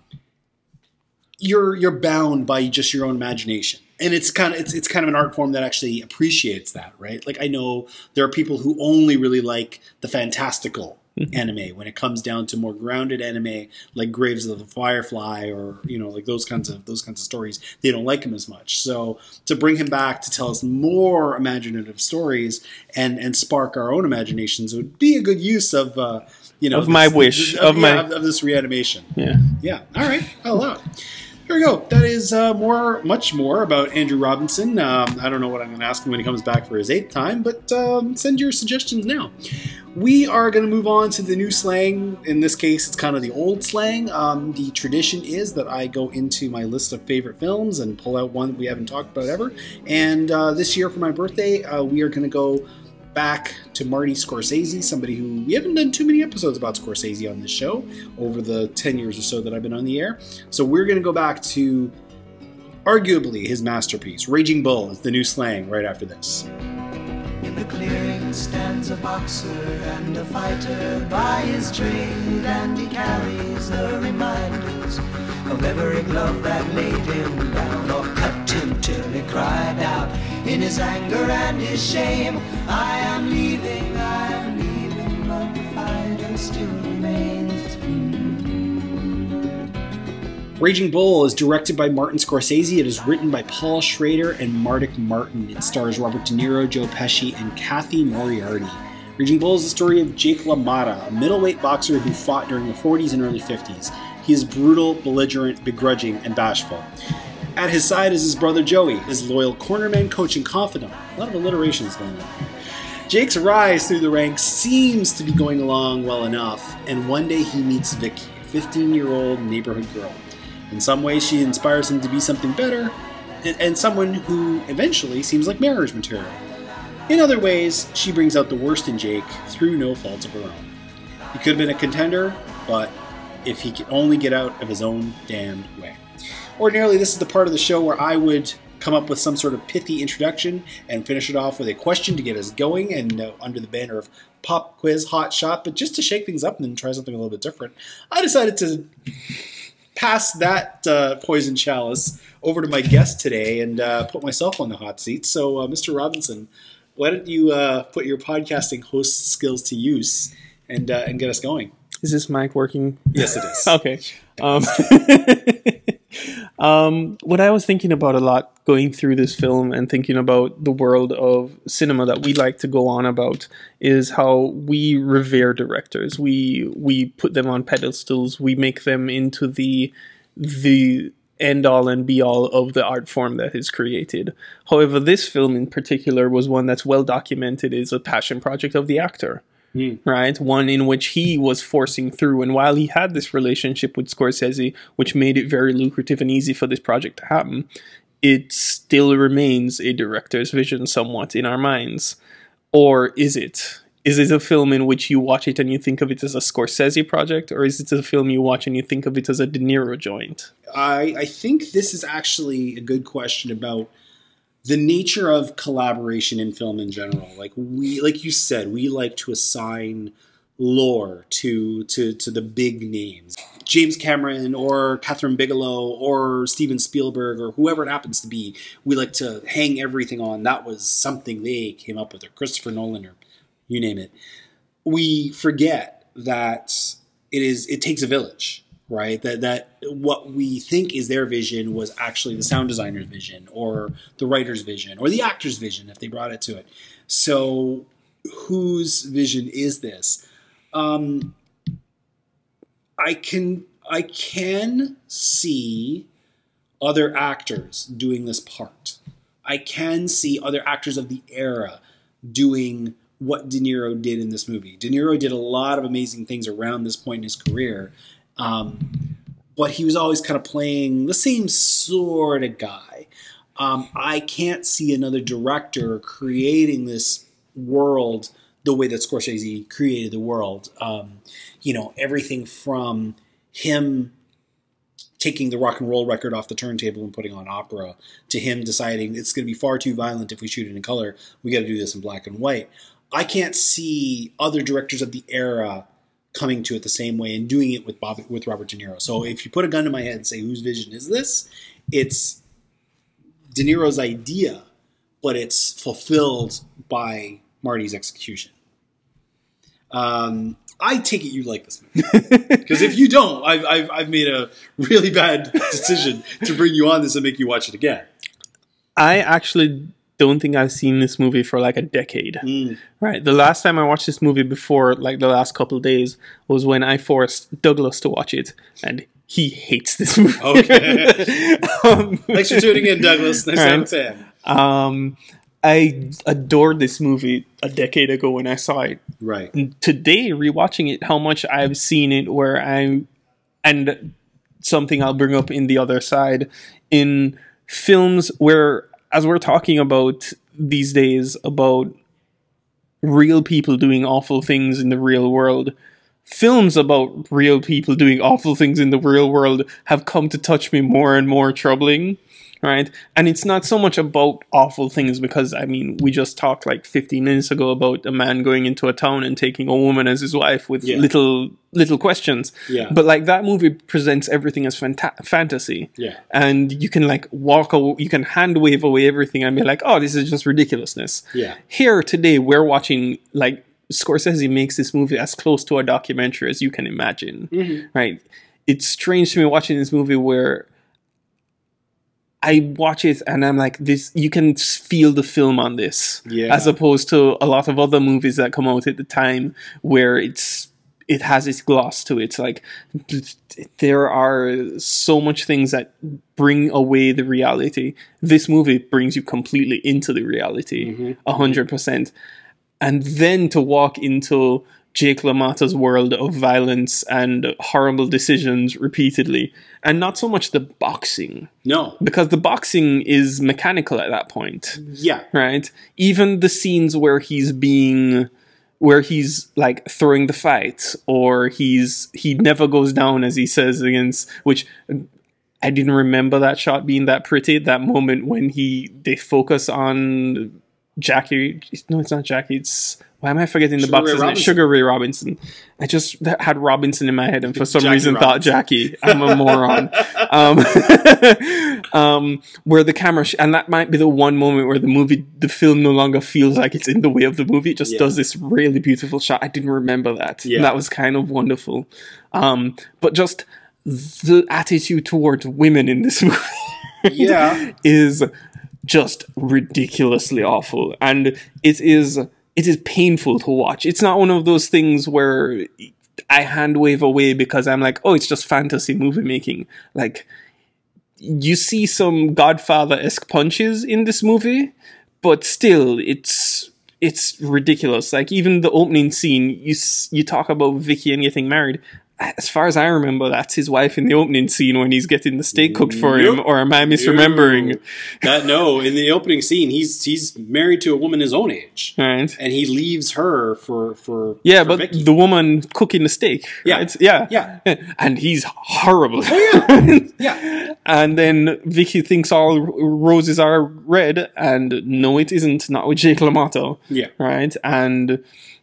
[SPEAKER 2] you're you're bound by just your own imagination, and it's kind of it's it's kind of an art form that actually appreciates that, right? Like I know there are people who only really like the fantastical anime when it comes down to more grounded anime like Graves of the Firefly or you know like those kinds of those kinds of stories they don't like him as much so to bring him back to tell us more imaginative stories and and spark our own imaginations would be a good use of uh, you know
[SPEAKER 1] Of my wish, of my-
[SPEAKER 2] yeah, of, of this reanimation
[SPEAKER 1] yeah.
[SPEAKER 2] yeah. All right. I love it. Here we go. That is uh, more, much more about Andrew Robinson. Um, I don't know what I'm going to ask him when he comes back for his eighth time, but um, send your suggestions now. We are going to move on to the new slang. In this case, it's kind of the old slang. Um, the tradition is that I go into my list of favorite films and pull out one that we haven't talked about ever. And uh, this year for my birthday, uh, we are going to go back to Marty Scorsese, somebody who we haven't done too many episodes about Scorsese on this show over the 10 years or so that I've been on the air. So we're going to go back to arguably his masterpiece, Raging Bull is the new slang right after this.
[SPEAKER 3] In the clearing stands a boxer and a fighter by his trade, and he carries the reminders of every glove that laid him down or cut him till he cried out in his anger and his shame. I am leaving, I am leaving, but the still remains.
[SPEAKER 2] Raging Bull is directed by Martin Scorsese. It is written by Paul Schrader and Mardik Martin. It stars Robert De Niro, Joe Pesci, and Cathy Moriarty. Raging Bull is the story of Jake LaMotta, a middleweight boxer who fought during the 40s and early 50s. He is brutal, belligerent, begrudging, and bashful. At his side is his brother Joey, his loyal cornerman, coach, and confidant. A lot of alliterations going on. Jake's rise through the ranks seems to be going along well enough, and one day he meets Vicky, a 15 year old neighborhood girl. In some ways, she inspires him to be something better, and- and someone who eventually seems like marriage material. In other ways, she brings out the worst in Jake through no fault of her own. He could have been a contender, but if he could only get out of his own damned way. Ordinarily, this is the part of the show where I would come up with some sort of pithy introduction and finish it off with a question to get us going and uh, under the banner of pop quiz hot shot but just to shake things up and then try something a little bit different i decided to pass that uh, poison chalice over to my guest today and uh, put myself on the hot seat so uh, mr robinson why don't you uh, put your podcasting host skills to use and, uh, and get us going
[SPEAKER 1] Is this mic working?
[SPEAKER 2] yes it is
[SPEAKER 1] Okay. Um, um, what I was thinking about a lot going through this film and thinking about the world of cinema that we like to go on about is how we revere directors. We we put them on pedestals. We make them into the the end all and be all of the art form that is created. However, this film in particular was one that's well documented is a passion project of the actor Hmm. right? One in which he was forcing through. And while he had this relationship with Scorsese, which made it very lucrative and easy for this project to happen, it still remains a director's vision somewhat in our minds. Or is it? Is it a film in which you watch it and you think of it as a Scorsese project, or is it a film you watch and you think of it as a De Niro joint?
[SPEAKER 2] I, I think this is actually a good question about the nature of collaboration in film in general. Like we, like you said, we like to assign lore to to to the big names, James Cameron or Kathryn Bigelow or Steven Spielberg or whoever it happens to be. We like to hang everything on that was something they came up with, or Christopher Nolan, or you name it. We forget that it is it takes a village right? That that what we think is their vision was actually the sound designer's vision or the writer's vision or the actor's vision if they brought it to it. So whose vision is this? Um i can i can see other actors doing this part. I can see other actors of the era doing what De Niro did in this movie. De Niro did a lot of amazing things around this point in his career, um, but he was always kind of playing the same sort of guy. Um, I can't see another director creating this world the way that Scorsese created the world. Um, you know, everything from him taking the rock and roll record off the turntable and putting on opera to him deciding it's going to be far too violent if we shoot it in color. We got to do this in black and white. I can't see other directors of the era coming to it the same way and doing it with Bob with Robert De Niro. So if you put a gun to my head and say whose vision is this, it's De Niro's idea, but it's fulfilled by Marty's execution. Um, I take it you like this movie because if you don't, I've, I've, I've made a really bad decision to bring you on this and make you watch it again.
[SPEAKER 1] I actually don't think I've seen this movie for like a decade.
[SPEAKER 2] Mm.
[SPEAKER 1] Right. The last time I watched this movie before, like the last couple days, was when I forced Douglas to watch it, and he hates this movie.
[SPEAKER 2] Okay.
[SPEAKER 1] um,
[SPEAKER 2] Thanks for tuning in, Douglas. To
[SPEAKER 1] right. um, I adored this movie a decade ago when I saw it.
[SPEAKER 2] Right.
[SPEAKER 1] And Today, rewatching it, how much I've seen it, where I'm, and something I'll bring up in the other side, in films where, as we're talking about these days, about real people doing awful things in the real world. Films about real people doing awful things in the real world have come to touch me more and more troubling, right? And it's not so much about awful things because, I mean, we just talked like 15 minutes ago about a man going into a town and taking a woman as his wife with
[SPEAKER 2] Yeah.
[SPEAKER 1] little little questions.
[SPEAKER 2] Yeah.
[SPEAKER 1] But like that movie presents everything as fanta- fantasy
[SPEAKER 2] Yeah.
[SPEAKER 1] and you can like walk away, you can hand wave away everything and be like, oh, this is just ridiculousness.
[SPEAKER 2] Yeah.
[SPEAKER 1] Here today, we're watching like Scorsese makes this movie as close to a documentary as you can imagine.
[SPEAKER 2] Mm-hmm.
[SPEAKER 1] Right? It's strange to me watching this movie where I watch it and I'm like, this. You can feel the film on this,
[SPEAKER 2] Yeah.
[SPEAKER 1] as opposed to a lot of other movies that come out at the time where it's it has its gloss to it. It's like there are so much things that bring away the reality. This movie brings you completely into the reality, mm-hmm. a hundred percent. And then to walk into Jake LaMotta's world of violence and horrible decisions repeatedly, and not so much the boxing,
[SPEAKER 2] No.
[SPEAKER 1] because the boxing is mechanical at that point
[SPEAKER 2] Yeah.
[SPEAKER 1] right? Even the scenes where he's being where he's like throwing the fight or he's he never goes down as he says against which I didn't remember that shot being that pretty that moment when he they focus on Jackie no it's not Jackie it's why am I forgetting the
[SPEAKER 2] Sugar Ray
[SPEAKER 1] boxer's name
[SPEAKER 2] Robinson.
[SPEAKER 1] Sugar Ray Robinson I just had Robinson in my head and for some
[SPEAKER 2] Jackie
[SPEAKER 1] reason thought
[SPEAKER 2] Robinson.
[SPEAKER 1] Jackie I'm a moron um, um, where the camera sh- and that might be the one moment where the movie the film no longer feels like it's in the way of the movie it just
[SPEAKER 2] Yeah.
[SPEAKER 1] does this really beautiful shot i didn't remember that
[SPEAKER 2] Yeah.
[SPEAKER 1] that was kind of wonderful um, but just the attitude towards women in this movie
[SPEAKER 2] Yeah.
[SPEAKER 1] is just ridiculously awful and it is it is painful to watch. It's not one of those things where i hand wave away because i'm like oh it's just fantasy movie making. Like you see some godfather-esque punches in this movie but still it's it's ridiculous. Like even the opening scene you you talk about Vicky and getting married as far as I remember, that's his wife in the opening scene when he's getting the steak cooked for him. Or am I misremembering?
[SPEAKER 2] That no, in the opening scene, he's he's married to a woman his own age,
[SPEAKER 1] Right.
[SPEAKER 2] and he leaves her for for
[SPEAKER 1] Yeah,
[SPEAKER 2] for
[SPEAKER 1] but
[SPEAKER 2] Vicky.
[SPEAKER 1] the woman cooking the steak.
[SPEAKER 2] Yeah.
[SPEAKER 1] right? yeah,
[SPEAKER 2] Yeah.
[SPEAKER 1] and he's horrible.
[SPEAKER 2] Oh, yeah, yeah.
[SPEAKER 1] and then Vicky thinks all roses are red, and no, it isn't. Not with Jake LaMotta.
[SPEAKER 2] yeah.
[SPEAKER 1] right? And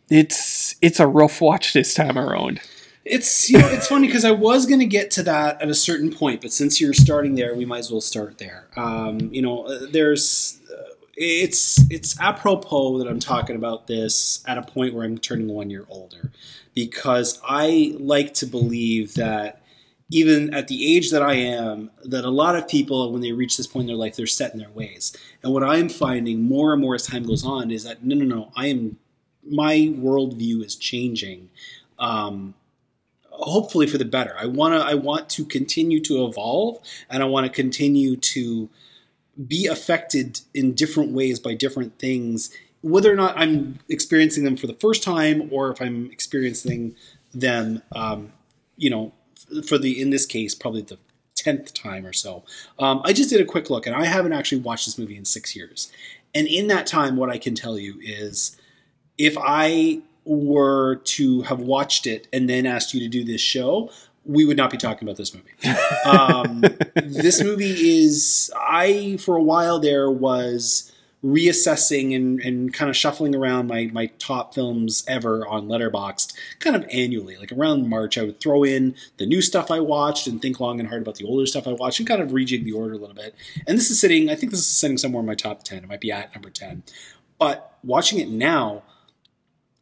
[SPEAKER 1] it's it's a rough watch this time around.
[SPEAKER 2] It's you know, it's funny because I was going to get to that at a certain point, but since you're starting there, we might as well start there. Um, you know, uh, there's uh, it's it's apropos that I'm talking about this at a point where I'm turning one year older, because I like to believe that even at the age that I am, that a lot of people, when they reach this point in their life, they're set in their ways. And what I'm finding more and more as time goes on is that no, no, no, I am my worldview is changing. Um, hopefully for the better. I want to I want to continue to evolve and I want to continue to be affected in different ways by different things whether or not I'm experiencing them for the first time or if I'm experiencing them um, you know for the in this case probably the 10th time or so. Um, I just did a quick look and I haven't actually watched this movie in 6 years. And in that time what I can tell you is if I were to have watched it and then asked you to do this show, we would not be talking about this movie. Um, this movie is, I, for a while there, was reassessing and, and kind of shuffling around my, my top films ever on Letterboxd kind of annually. Like around March, I would throw in the new stuff I watched and think long and hard about the older stuff I watched and kind of rejig the order a little bit. And this is sitting, I think this is sitting somewhere in my top 10. It might be at number 10. But watching it now,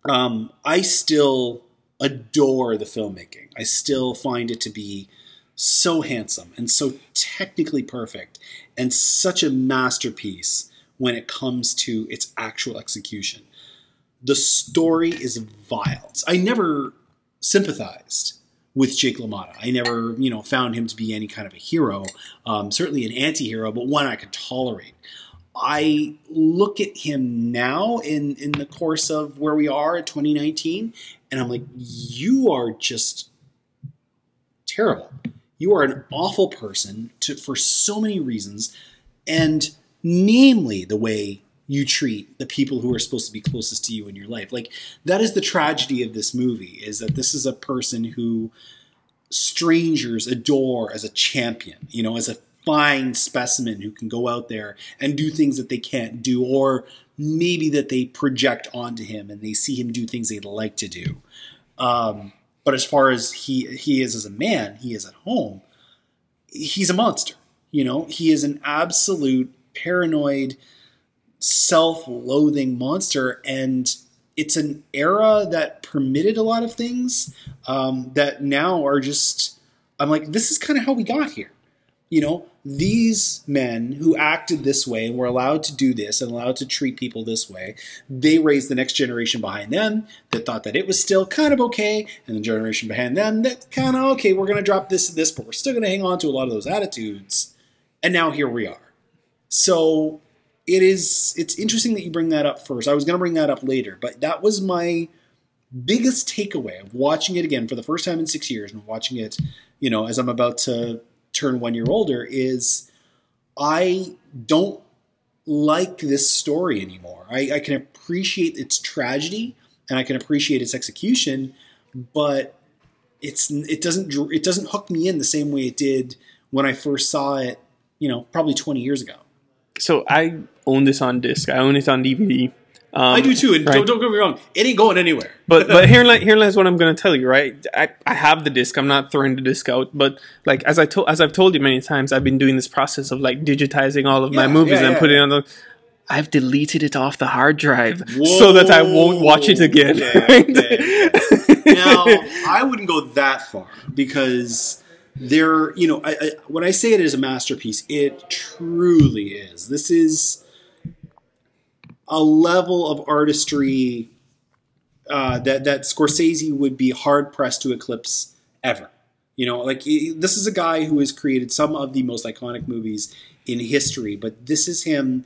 [SPEAKER 2] um, I still adore the filmmaking. I still find it to be so handsome and so technically perfect and such a masterpiece when it comes to its actual execution. The story is vile. I never sympathized with Jake LaMotta. I never, you know, found him to be any kind of a hero. Um, certainly an anti-hero, but one I could tolerate. I look at him now in in the course of where we are at 2019, and I'm like, you are just terrible. You are an awful person to, for so many reasons, and namely the way you treat the people who are supposed to be closest to you in your life. Like that is the tragedy of this movie is that this is a person who strangers adore as a champion, you know, as a fine specimen who can go out there and do things that they can't do or maybe that they project onto him and they see him do things they'd like to do. Um, but as far as he he is as a man, he is at home. He's a monster. You know, he is an absolute paranoid, self-loathing monster, and it's an era that permitted a lot of things um, that now are just. I'm like, this is kind of how we got here. You know, these men who acted this way and were allowed to do this and allowed to treat people this way, they raised the next generation behind them that thought that it was still kind of okay, and the generation behind them that kind of okay, we're going to drop this and this, but we're still going to hang on to a lot of those attitudes. And now here we are. So it is it's interesting that you bring that up first. I was going to bring that up later, but that was my biggest takeaway of watching it again for the first time in 6 years and watching it, you know, as I'm about to turn 1 year older is I don't like this story anymore. I, I can appreciate its tragedy and I can appreciate its execution, but it's it doesn't it doesn't hook me in the same way it did when I first saw it, you know, probably 20 years ago
[SPEAKER 1] so I own this on disc. I own it on DVD. Um,
[SPEAKER 2] I do too, and
[SPEAKER 1] right.
[SPEAKER 2] don't, don't get me wrong, it ain't going anywhere.
[SPEAKER 1] but but here here lies what I'm going to tell you. Right, I, I have the disc. I'm not throwing the disc out. But like as I told as I've told you many times, I've been doing this process of like digitizing all of my movies
[SPEAKER 2] yeah,
[SPEAKER 1] and
[SPEAKER 2] yeah.
[SPEAKER 1] putting it on the. I've deleted it off the hard drive so that I won't watch it again.
[SPEAKER 2] Okay,
[SPEAKER 1] right?
[SPEAKER 2] okay, now, I wouldn't go that far because there, you know, I, I, when I say it is a masterpiece, it truly is. This is a level of artistry uh, that that Scorsese would be hard pressed to eclipse ever. You know, like this is a guy who has created some of the most iconic movies in history, but this is him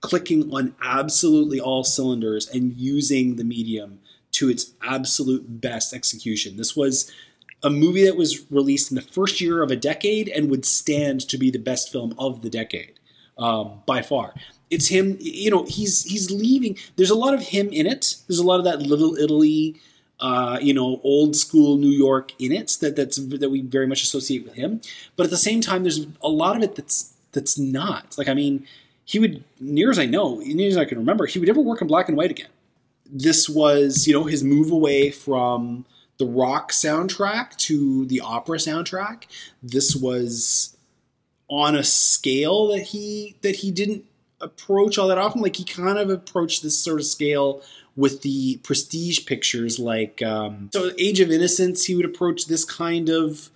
[SPEAKER 2] clicking on absolutely all cylinders and using the medium to its absolute best execution. This was a movie that was released in the first year of a decade and would stand to be the best film of the decade um, by far. It's him, you know. He's he's leaving. There's a lot of him in it. There's a lot of that Little Italy, uh, you know, old school New York in it that that's that we very much associate with him. But at the same time, there's a lot of it that's that's not. Like I mean, he would, near as I know, near as I can remember, he would never work in black and white again. This was, you know, his move away from the rock soundtrack to the opera soundtrack. This was on a scale that he that he didn't approach all that often. Like he kind of approached this sort of scale with the prestige pictures, like um, so Age of Innocence. He would approach this kind of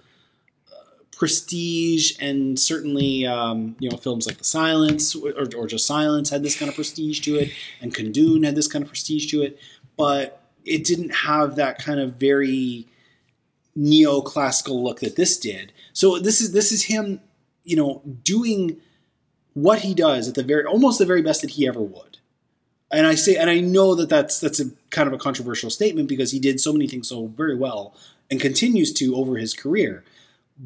[SPEAKER 2] uh, prestige, and certainly um, you know films like The Silence or, or just Silence had this kind of prestige to it, and Kundun had this kind of prestige to it, but it didn't have that kind of very neoclassical look that this did. So this is this is him, you know, doing what he does at the very almost the very best that he ever would. And I say, and I know that that's that's a kind of a controversial statement because he did so many things so very well and continues to over his career.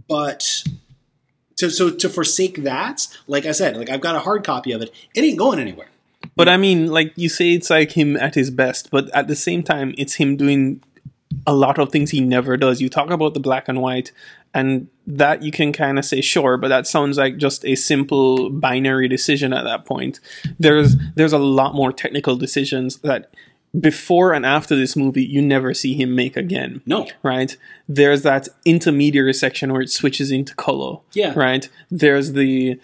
[SPEAKER 2] But to so to forsake that, like I said, like I've got a hard copy of it. It ain't going anywhere.
[SPEAKER 1] But I mean, like you say, it's like him at his best, but at the same time, it's him doing a lot of things he never does. You talk about the black and white, and that you can kind of say sure, but that sounds like just a simple binary decision at that point. There's there's a lot more technical decisions that before and after this movie you never see him make again.
[SPEAKER 2] No.
[SPEAKER 1] Right? There's that intermediary section where it switches into color.
[SPEAKER 2] Yeah.
[SPEAKER 1] Right? There's the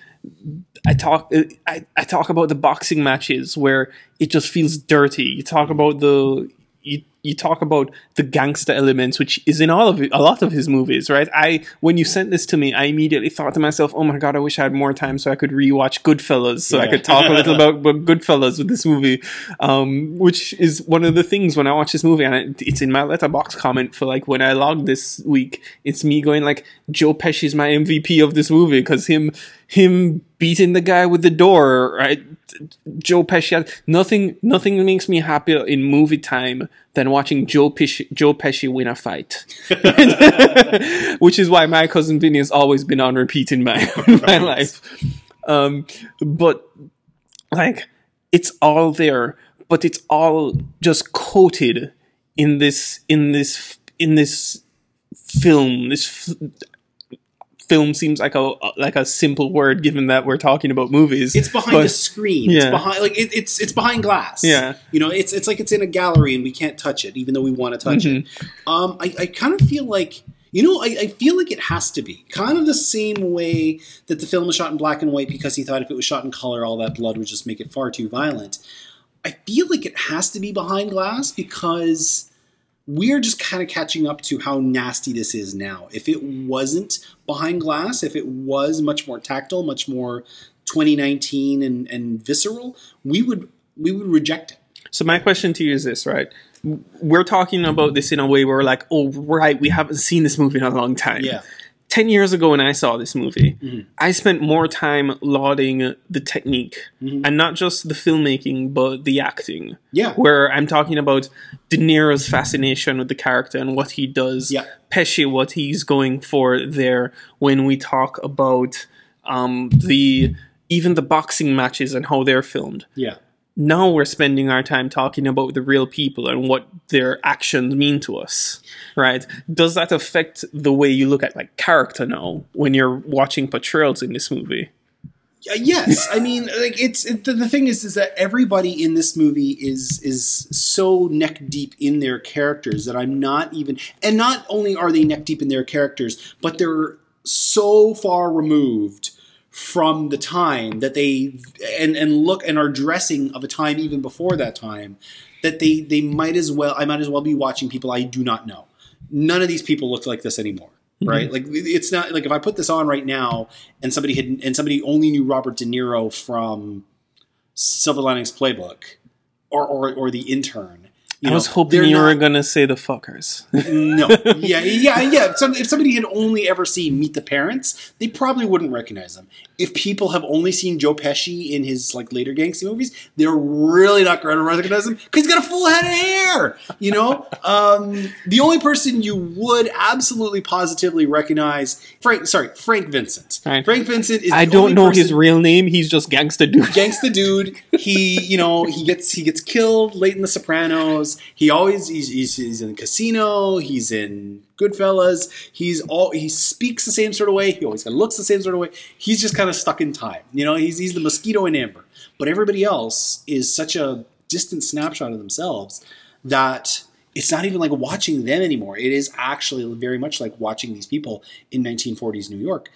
[SPEAKER 1] I talk I, I talk about the boxing matches where it just feels dirty. You talk about the you, you talk about the gangster elements, which is in all of it, a lot of his movies, right? I when you sent this to me, I immediately thought to myself, "Oh my god, I wish I had more time so I could rewatch Goodfellas, so I could talk a little about, about Goodfellas with this movie." Um, which is one of the things when I watch this movie, and it, it's in my Letterboxd comment for like when I logged this week. It's me going like, "Joe Pesci's my MVP of this movie" because him him beating the guy with the door, right? Joe Pesci. Nothing, nothing makes me happier in movie time than watching Joe Pesci, Joe Pesci win a fight. Which is why my cousin Vinny has always been on repeat in my in my life. Um, but like, it's all there, but it's all just coated in this in this in this film. This f- film seems like a like a simple word, given that we're talking about movies.
[SPEAKER 2] It's behind
[SPEAKER 1] but-
[SPEAKER 2] a screen. It's
[SPEAKER 1] Yeah.
[SPEAKER 2] behind like it, it's it's behind glass.
[SPEAKER 1] Yeah.
[SPEAKER 2] You know, it's it's like it's in a gallery and we can't touch it, even though we want to touch it.
[SPEAKER 1] Mm-hmm.
[SPEAKER 2] Um, I, I kind of feel like you know, I, I feel like it has to be kind of the same way that the film was shot in black and white because he thought if it was shot in color, all that blood would just make it far too violent. I feel like it has to be behind glass because we're just kind of catching up to how nasty this is now. If it wasn't behind glass, if it was much more tactile, much more 2019 and, and visceral, we would we would reject it.
[SPEAKER 1] So my question to you is this, right? We're talking about this in a way where we're like, oh, right, we haven't seen this movie in a long time.
[SPEAKER 2] Yeah.
[SPEAKER 1] 10 years ago when I saw this movie, I spent more time lauding the technique and not just the filmmaking, but the acting.
[SPEAKER 2] Yeah.
[SPEAKER 1] Where I'm talking about De Niro's fascination with the character and what he does.
[SPEAKER 2] Yeah.
[SPEAKER 1] Pesci, what he's going for there when we talk about um, the even the boxing matches and how they're filmed
[SPEAKER 2] Yeah.
[SPEAKER 1] Now we're spending our time talking about the real people and what their actions mean to us right? Does that affect the way you look at like character now when you're watching portrayals in this movie?
[SPEAKER 2] Uh, yes, I mean, like it's it, the, the thing is, is that everybody in this movie is is so neck deep in their characters that I'm not even, and not only are they neck deep in their characters, but they're so far removed from the time that they and and look and are dressing of a time even before that time that they they might as well I might as well be watching people I do not know. None of these people look like this anymore. Mm-hmm. Right, like it's not like if I put this on right now and somebody had and somebody only knew Robert De Niro from Silver Linings Playbook or or, or The Intern. You
[SPEAKER 1] i was
[SPEAKER 2] know,
[SPEAKER 1] hoping you were gonna say the Fockers
[SPEAKER 2] no, yeah, yeah, yeah. If, some, if somebody had only ever seen Meet the Parents, they probably wouldn't recognize him. If people have only seen Joe Pesci in his like later gangster movies, they're really not going to recognize him because he's got a full head of hair. You know, um, the only person you would absolutely positively recognize Frank. Sorry, Frank Vincent.
[SPEAKER 1] Right.
[SPEAKER 2] Frank Vincent is.
[SPEAKER 1] i don't know
[SPEAKER 2] person-
[SPEAKER 1] his real name he's just gangsta dude
[SPEAKER 2] gangsta dude. He, you know, he gets he gets killed late in The Sopranos. He always he's, he's, he's in Casino. He's in Goodfellas. He's all he speaks the same sort of way. He always kind of looks the same sort of way. He's just kind of stuck in time. You know, he's he's the mosquito in amber. But everybody else is such a distant snapshot of themselves that it's not even like watching them anymore. It is actually very much like watching these people in 1940s New York.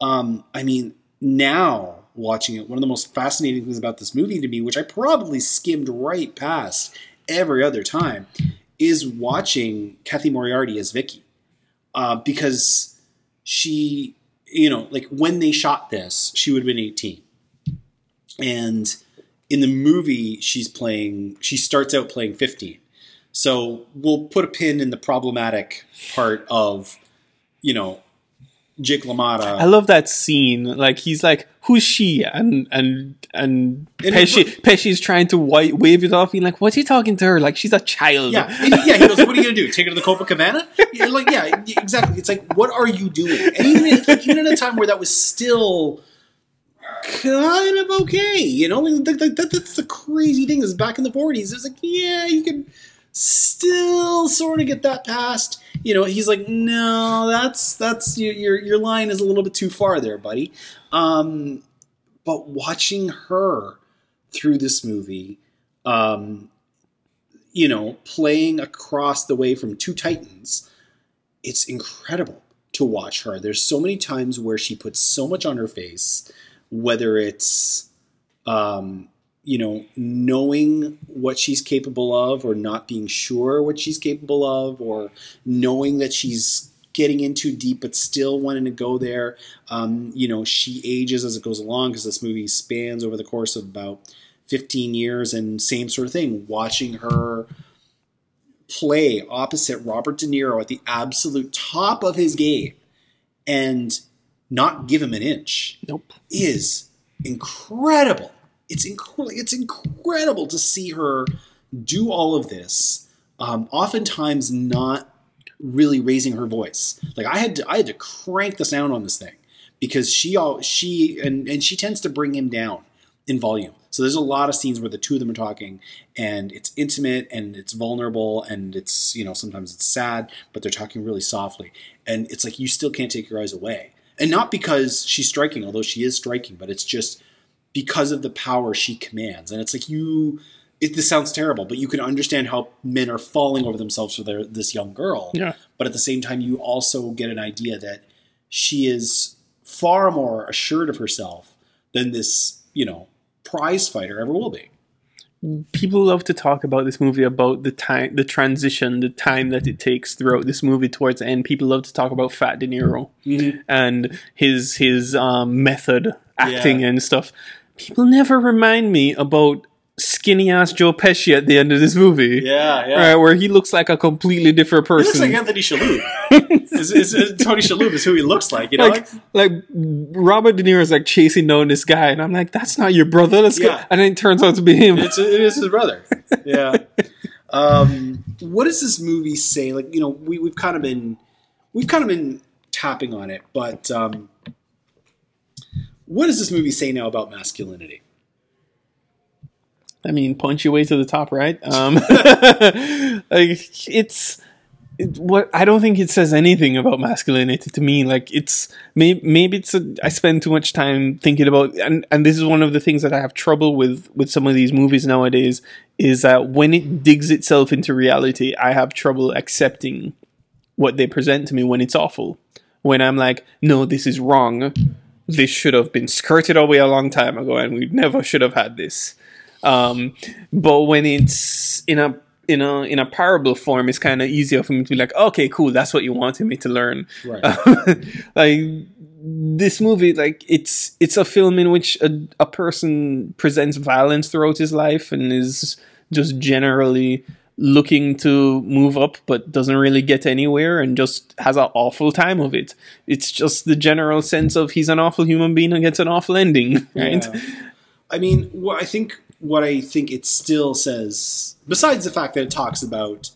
[SPEAKER 2] Um, I mean, now watching it, one of the most fascinating things about this movie to me, which I probably skimmed right past every other time, is watching Cathy Moriarty as Vicky, uh, because she, you know, like when they shot this, she would have been 18, and in the movie she's playing, she starts out playing 15. So we'll put a pin in the problematic part of, you know, Jake LaMotta.
[SPEAKER 1] I love that scene. Like he's like, "Who's she?" and and and
[SPEAKER 2] And
[SPEAKER 1] Pesci
[SPEAKER 2] it-
[SPEAKER 1] Pesci's trying to wi- wave it off, being like, "What's he talking to her? Like she's a child."
[SPEAKER 2] Yeah, and, yeah. He goes, "What are you gonna do? Take her to the Copacabana?" Yeah, like, yeah, exactly. It's like, what are you doing? And even in, like, even at a time where that was still kind of okay. You know, like, like, that, that's the crazy thing. Is back in the forties, it's like yeah, you can still sort of get that past. You know, he's like, no, that's that's your, your line is a little bit too far there, buddy. Um, but watching her through this movie, um, you know, playing across the way from two titans, it's incredible to watch her. There's so many times where she puts so much on her face, whether it's um, you know, knowing what she's capable of or not being sure what she's capable of or knowing that she's getting in too deep but still wanting to go there. Um, you know, she ages as it goes along because this movie spans over the course of about 15 years and same sort of thing. Watching her play opposite Robert De Niro at the absolute top of his game and not give him an inch
[SPEAKER 1] Nope.
[SPEAKER 2] is incredible. It's inc- it's incredible to see her do all of this. Um, oftentimes, not really raising her voice. Like I had to, I had to crank the sound on this thing because she all she and and she tends to bring him down in volume. So there's a lot of scenes where the two of them are talking, and it's intimate and it's vulnerable and it's you know sometimes it's sad, but they're talking really softly, and it's like you still can't take your eyes away. And not because she's striking, although she is striking, but it's just because of the power she commands. And it's like you. It, this sounds terrible, but you can understand how men are falling over themselves for their, this young girl.
[SPEAKER 1] Yeah.
[SPEAKER 2] But at the same time, you also get an idea that she is far more assured of herself than this, you know, prize fighter ever will be.
[SPEAKER 1] people love to talk about this movie about the time the transition the time that it takes throughout this movie towards the end people love to talk about fat de niro and his his um, method acting
[SPEAKER 2] Yeah.
[SPEAKER 1] and stuff people never remind me about skinny ass joe pesci at the end of this movie
[SPEAKER 2] Yeah, yeah.
[SPEAKER 1] right where he looks like a completely different
[SPEAKER 2] He looks like Anthony Shalhoub. is, is, is- Tony Shalhoub is who he looks like. You know,
[SPEAKER 1] like, like Robert De Niro is like chasing down this guy, and I'm like, "That's not your brother." Let's go.
[SPEAKER 2] Yeah.
[SPEAKER 1] And then it turns out to be him.
[SPEAKER 2] it's it is his brother. Yeah. Um, what does this movie say? Like, you know, we we've kind of been we've kind of been tapping on it, but um, what does this movie say now about masculinity?
[SPEAKER 1] I mean, punch your way to the top, right? Um, like it's it, what I don't think it says anything about masculinity to me. Like it's maybe maybe it's a, I spend too much time thinking about, and and this is one of the things that I have trouble with with some of these movies nowadays is that when it digs itself into reality, I have trouble accepting what they present to me when it's awful. When I'm like, no, this is wrong. This should have been skirted away a long time ago, and we never should have had this. Um, but when it's in a in a in a parable form, it's kind of easier for me to be like, okay, cool, that's what you wanted me to learn.
[SPEAKER 2] Right.
[SPEAKER 1] like this movie, like it's it's a film in which a, a person presents violence throughout his life and is just generally looking to move up but doesn't really get anywhere and just has an awful time of it. It's just the general sense of he's an awful human being and gets an awful ending, right?
[SPEAKER 2] Yeah. I mean, what I think what I think it still says, besides the fact that it talks about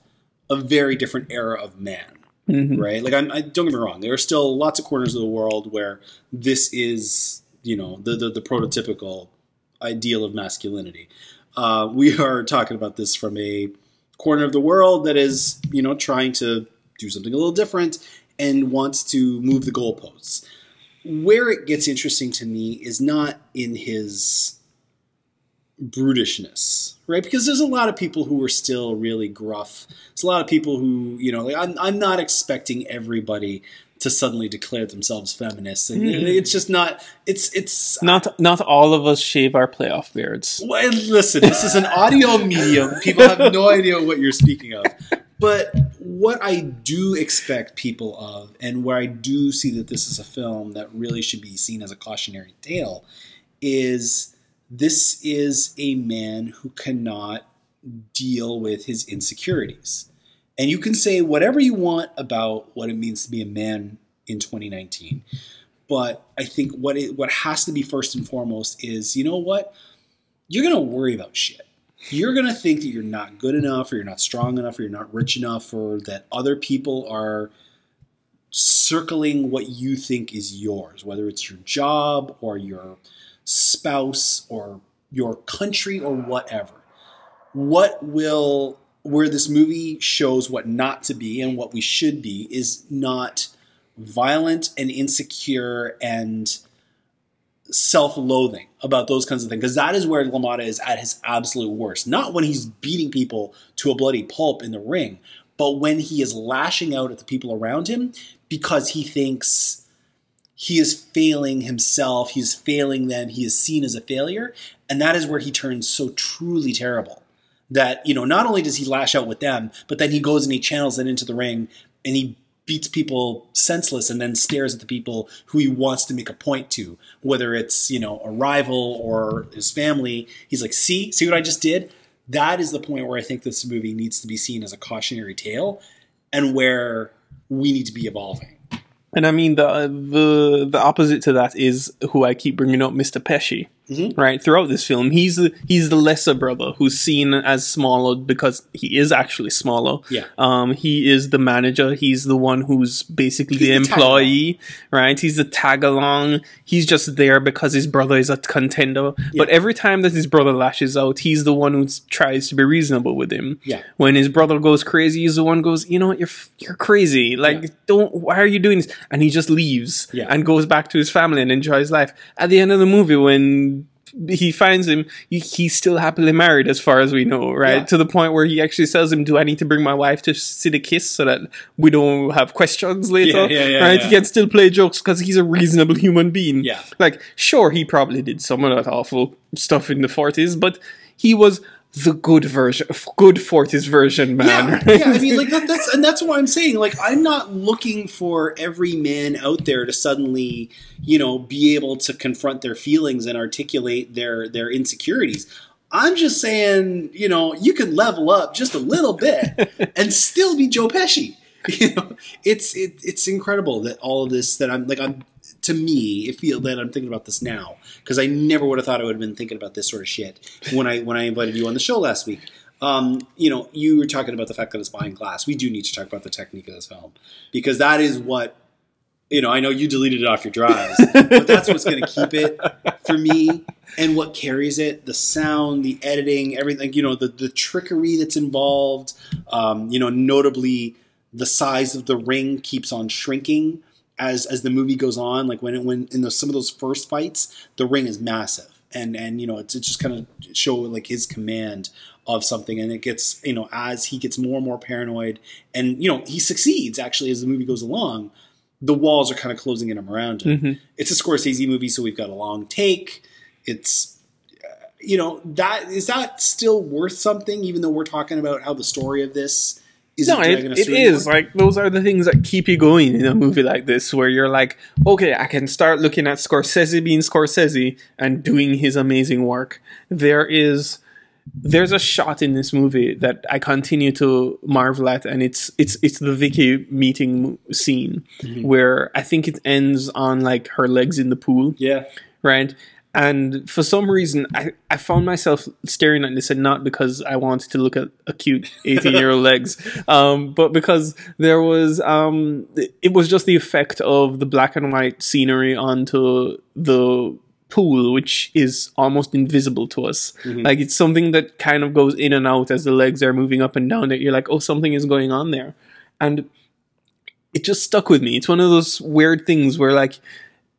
[SPEAKER 2] a very different era of man,
[SPEAKER 1] Mhm.
[SPEAKER 2] right? Like, I'm, I don't get me wrong, there are still lots of corners of the world where this is, you know, the the, the prototypical ideal of masculinity. Uh, we are talking about this from a corner of the world that is, you know, trying to do something a little different and wants to move the goalposts. Where it gets interesting to me is not in his brutishness, right? Because there's a lot of people who are still really gruff. There's a lot of people who, you know, like I'm, I'm not expecting everybody to suddenly declare themselves feminists, and hmm. it's just not. It's it's
[SPEAKER 1] Not not all of us shave our playoff beards.
[SPEAKER 2] well, listen, this is an audio medium. People have no idea what you're speaking of. But what I do expect people of, and where I do see that this is a film that really should be seen as a cautionary tale, is this is a man who cannot deal with his insecurities. And you can say whatever you want about what it means to be a man in 2019. But I think what it, what has to be first and foremost is, you know what? You're going to worry about shit. You're going to think that you're not good enough or you're not strong enough or you're not rich enough or that other people are circling what you think is yours, whether it's your job or your spouse or your country or whatever. What will where this movie shows what not to be and what we should be is not violent and insecure and self-loathing about those kinds of things because that is where LaMotta is at his absolute worst. Not when he's beating people to a bloody pulp in the ring, but when he is lashing out at the people around him because he thinks he is failing himself, he is failing them, he is seen as a failure, and that is where he turns so truly terrible. That you know, not only does he lash out with them, but then he goes and he channels it into the ring and he beats people senseless and then stares at the people who he wants to make a point to, whether it's you know a rival or his family. He's like, "See, see what I just did." That is the point where I think this movie needs to be seen as a cautionary tale, and where we need to be evolving.
[SPEAKER 1] And I mean the the the opposite to that is who I keep bringing up, Mr. Pesci.
[SPEAKER 2] Mhm.
[SPEAKER 1] Right throughout this film, he's the, he's the lesser brother who's seen as smaller because he is actually smaller.
[SPEAKER 2] Yeah.
[SPEAKER 1] Um, he is the manager. He's the one who's basically
[SPEAKER 2] He's
[SPEAKER 1] the
[SPEAKER 2] the
[SPEAKER 1] employee, right? He's the tag along. He's just there because his brother is a contender. But every time that his brother lashes out, he's the one who tries to be reasonable with him.
[SPEAKER 2] Yeah.
[SPEAKER 1] When his brother goes crazy, he's the one who goes, you know what, you're you're crazy. Like,
[SPEAKER 2] Yeah.
[SPEAKER 1] don't. Why are you doing this? And he just leaves
[SPEAKER 2] Yeah.
[SPEAKER 1] and goes back to his family and enjoys life. At the end of the movie, when he finds him, he's still happily married, as far as we know, right?
[SPEAKER 2] Yeah.
[SPEAKER 1] To the point where he actually tells him, "Do I need to bring my wife to see the kiss so that we don't have questions later?"
[SPEAKER 2] Yeah, yeah, yeah,
[SPEAKER 1] right? He can still play jokes because he's a reasonable human being.
[SPEAKER 2] Yeah.
[SPEAKER 1] like sure, he probably did some of that awful stuff in the forties, but he was the good version, good forties version man.
[SPEAKER 2] Yeah,
[SPEAKER 1] right?
[SPEAKER 2] yeah. I mean, like that, that's and that's why I'm saying, like, I'm not looking for every man out there to suddenly, you know, be able to confront their feelings and articulate their their insecurities. I'm just saying, you know, you can level up just a little bit and still be Joe Pesci. You know, it's it, it's incredible that all of this that I'm like I'm to me it feel that I'm thinking about this now because I never would have thought I would have been thinking about this sort of shit when I when I invited you on the show last week. Um, you know, you were talking about the fact that it's behind glass. We do need to talk about the technique of this film because that is what you know. I know you deleted it off your drives, but that's what's going to keep it for me and what carries it the sound the editing everything you know the, the trickery that's involved um, you know notably the size of the ring keeps on shrinking as as the movie goes on like when it when in those, some of those first fights the ring is massive and and you know it's, it's just kind of show like his command of something and it gets you know as he gets more and more paranoid and you know he succeeds actually as the movie goes along the walls are kind of closing in around him
[SPEAKER 1] Mhm.
[SPEAKER 2] it's a Scorsese movie, so we've got a long take. It's uh, you know that is that still worth something, even though we're talking about how the story of this isn't
[SPEAKER 1] No, it, it is like those are the things that keep you going in a movie like this, where you're like, okay, I can start looking at Scorsese being Scorsese and doing his amazing work. There is, there's a shot in this movie that I continue to marvel at, and it's it's it's the Vicky meeting scene
[SPEAKER 2] Mm-hmm.
[SPEAKER 1] where I think it ends on like her legs in the pool
[SPEAKER 2] yeah,
[SPEAKER 1] right? And for some reason, I, I found myself staring at this, and not because I wanted to look at a cute 18 year old legs, um, but because there was, um, it was just the effect of the black and white scenery onto the pool, which is almost invisible to us. Like it's something that kind of goes in and out as the legs are moving up and down, that you're like, oh, something is going on there. And it just stuck with me. It's one of those weird things where, like,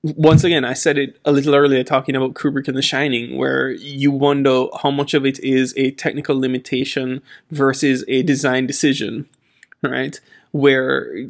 [SPEAKER 1] once again, I said it a little earlier talking about Kubrick and The Shining, where you wonder how much of it is a technical limitation versus a design decision, right? Where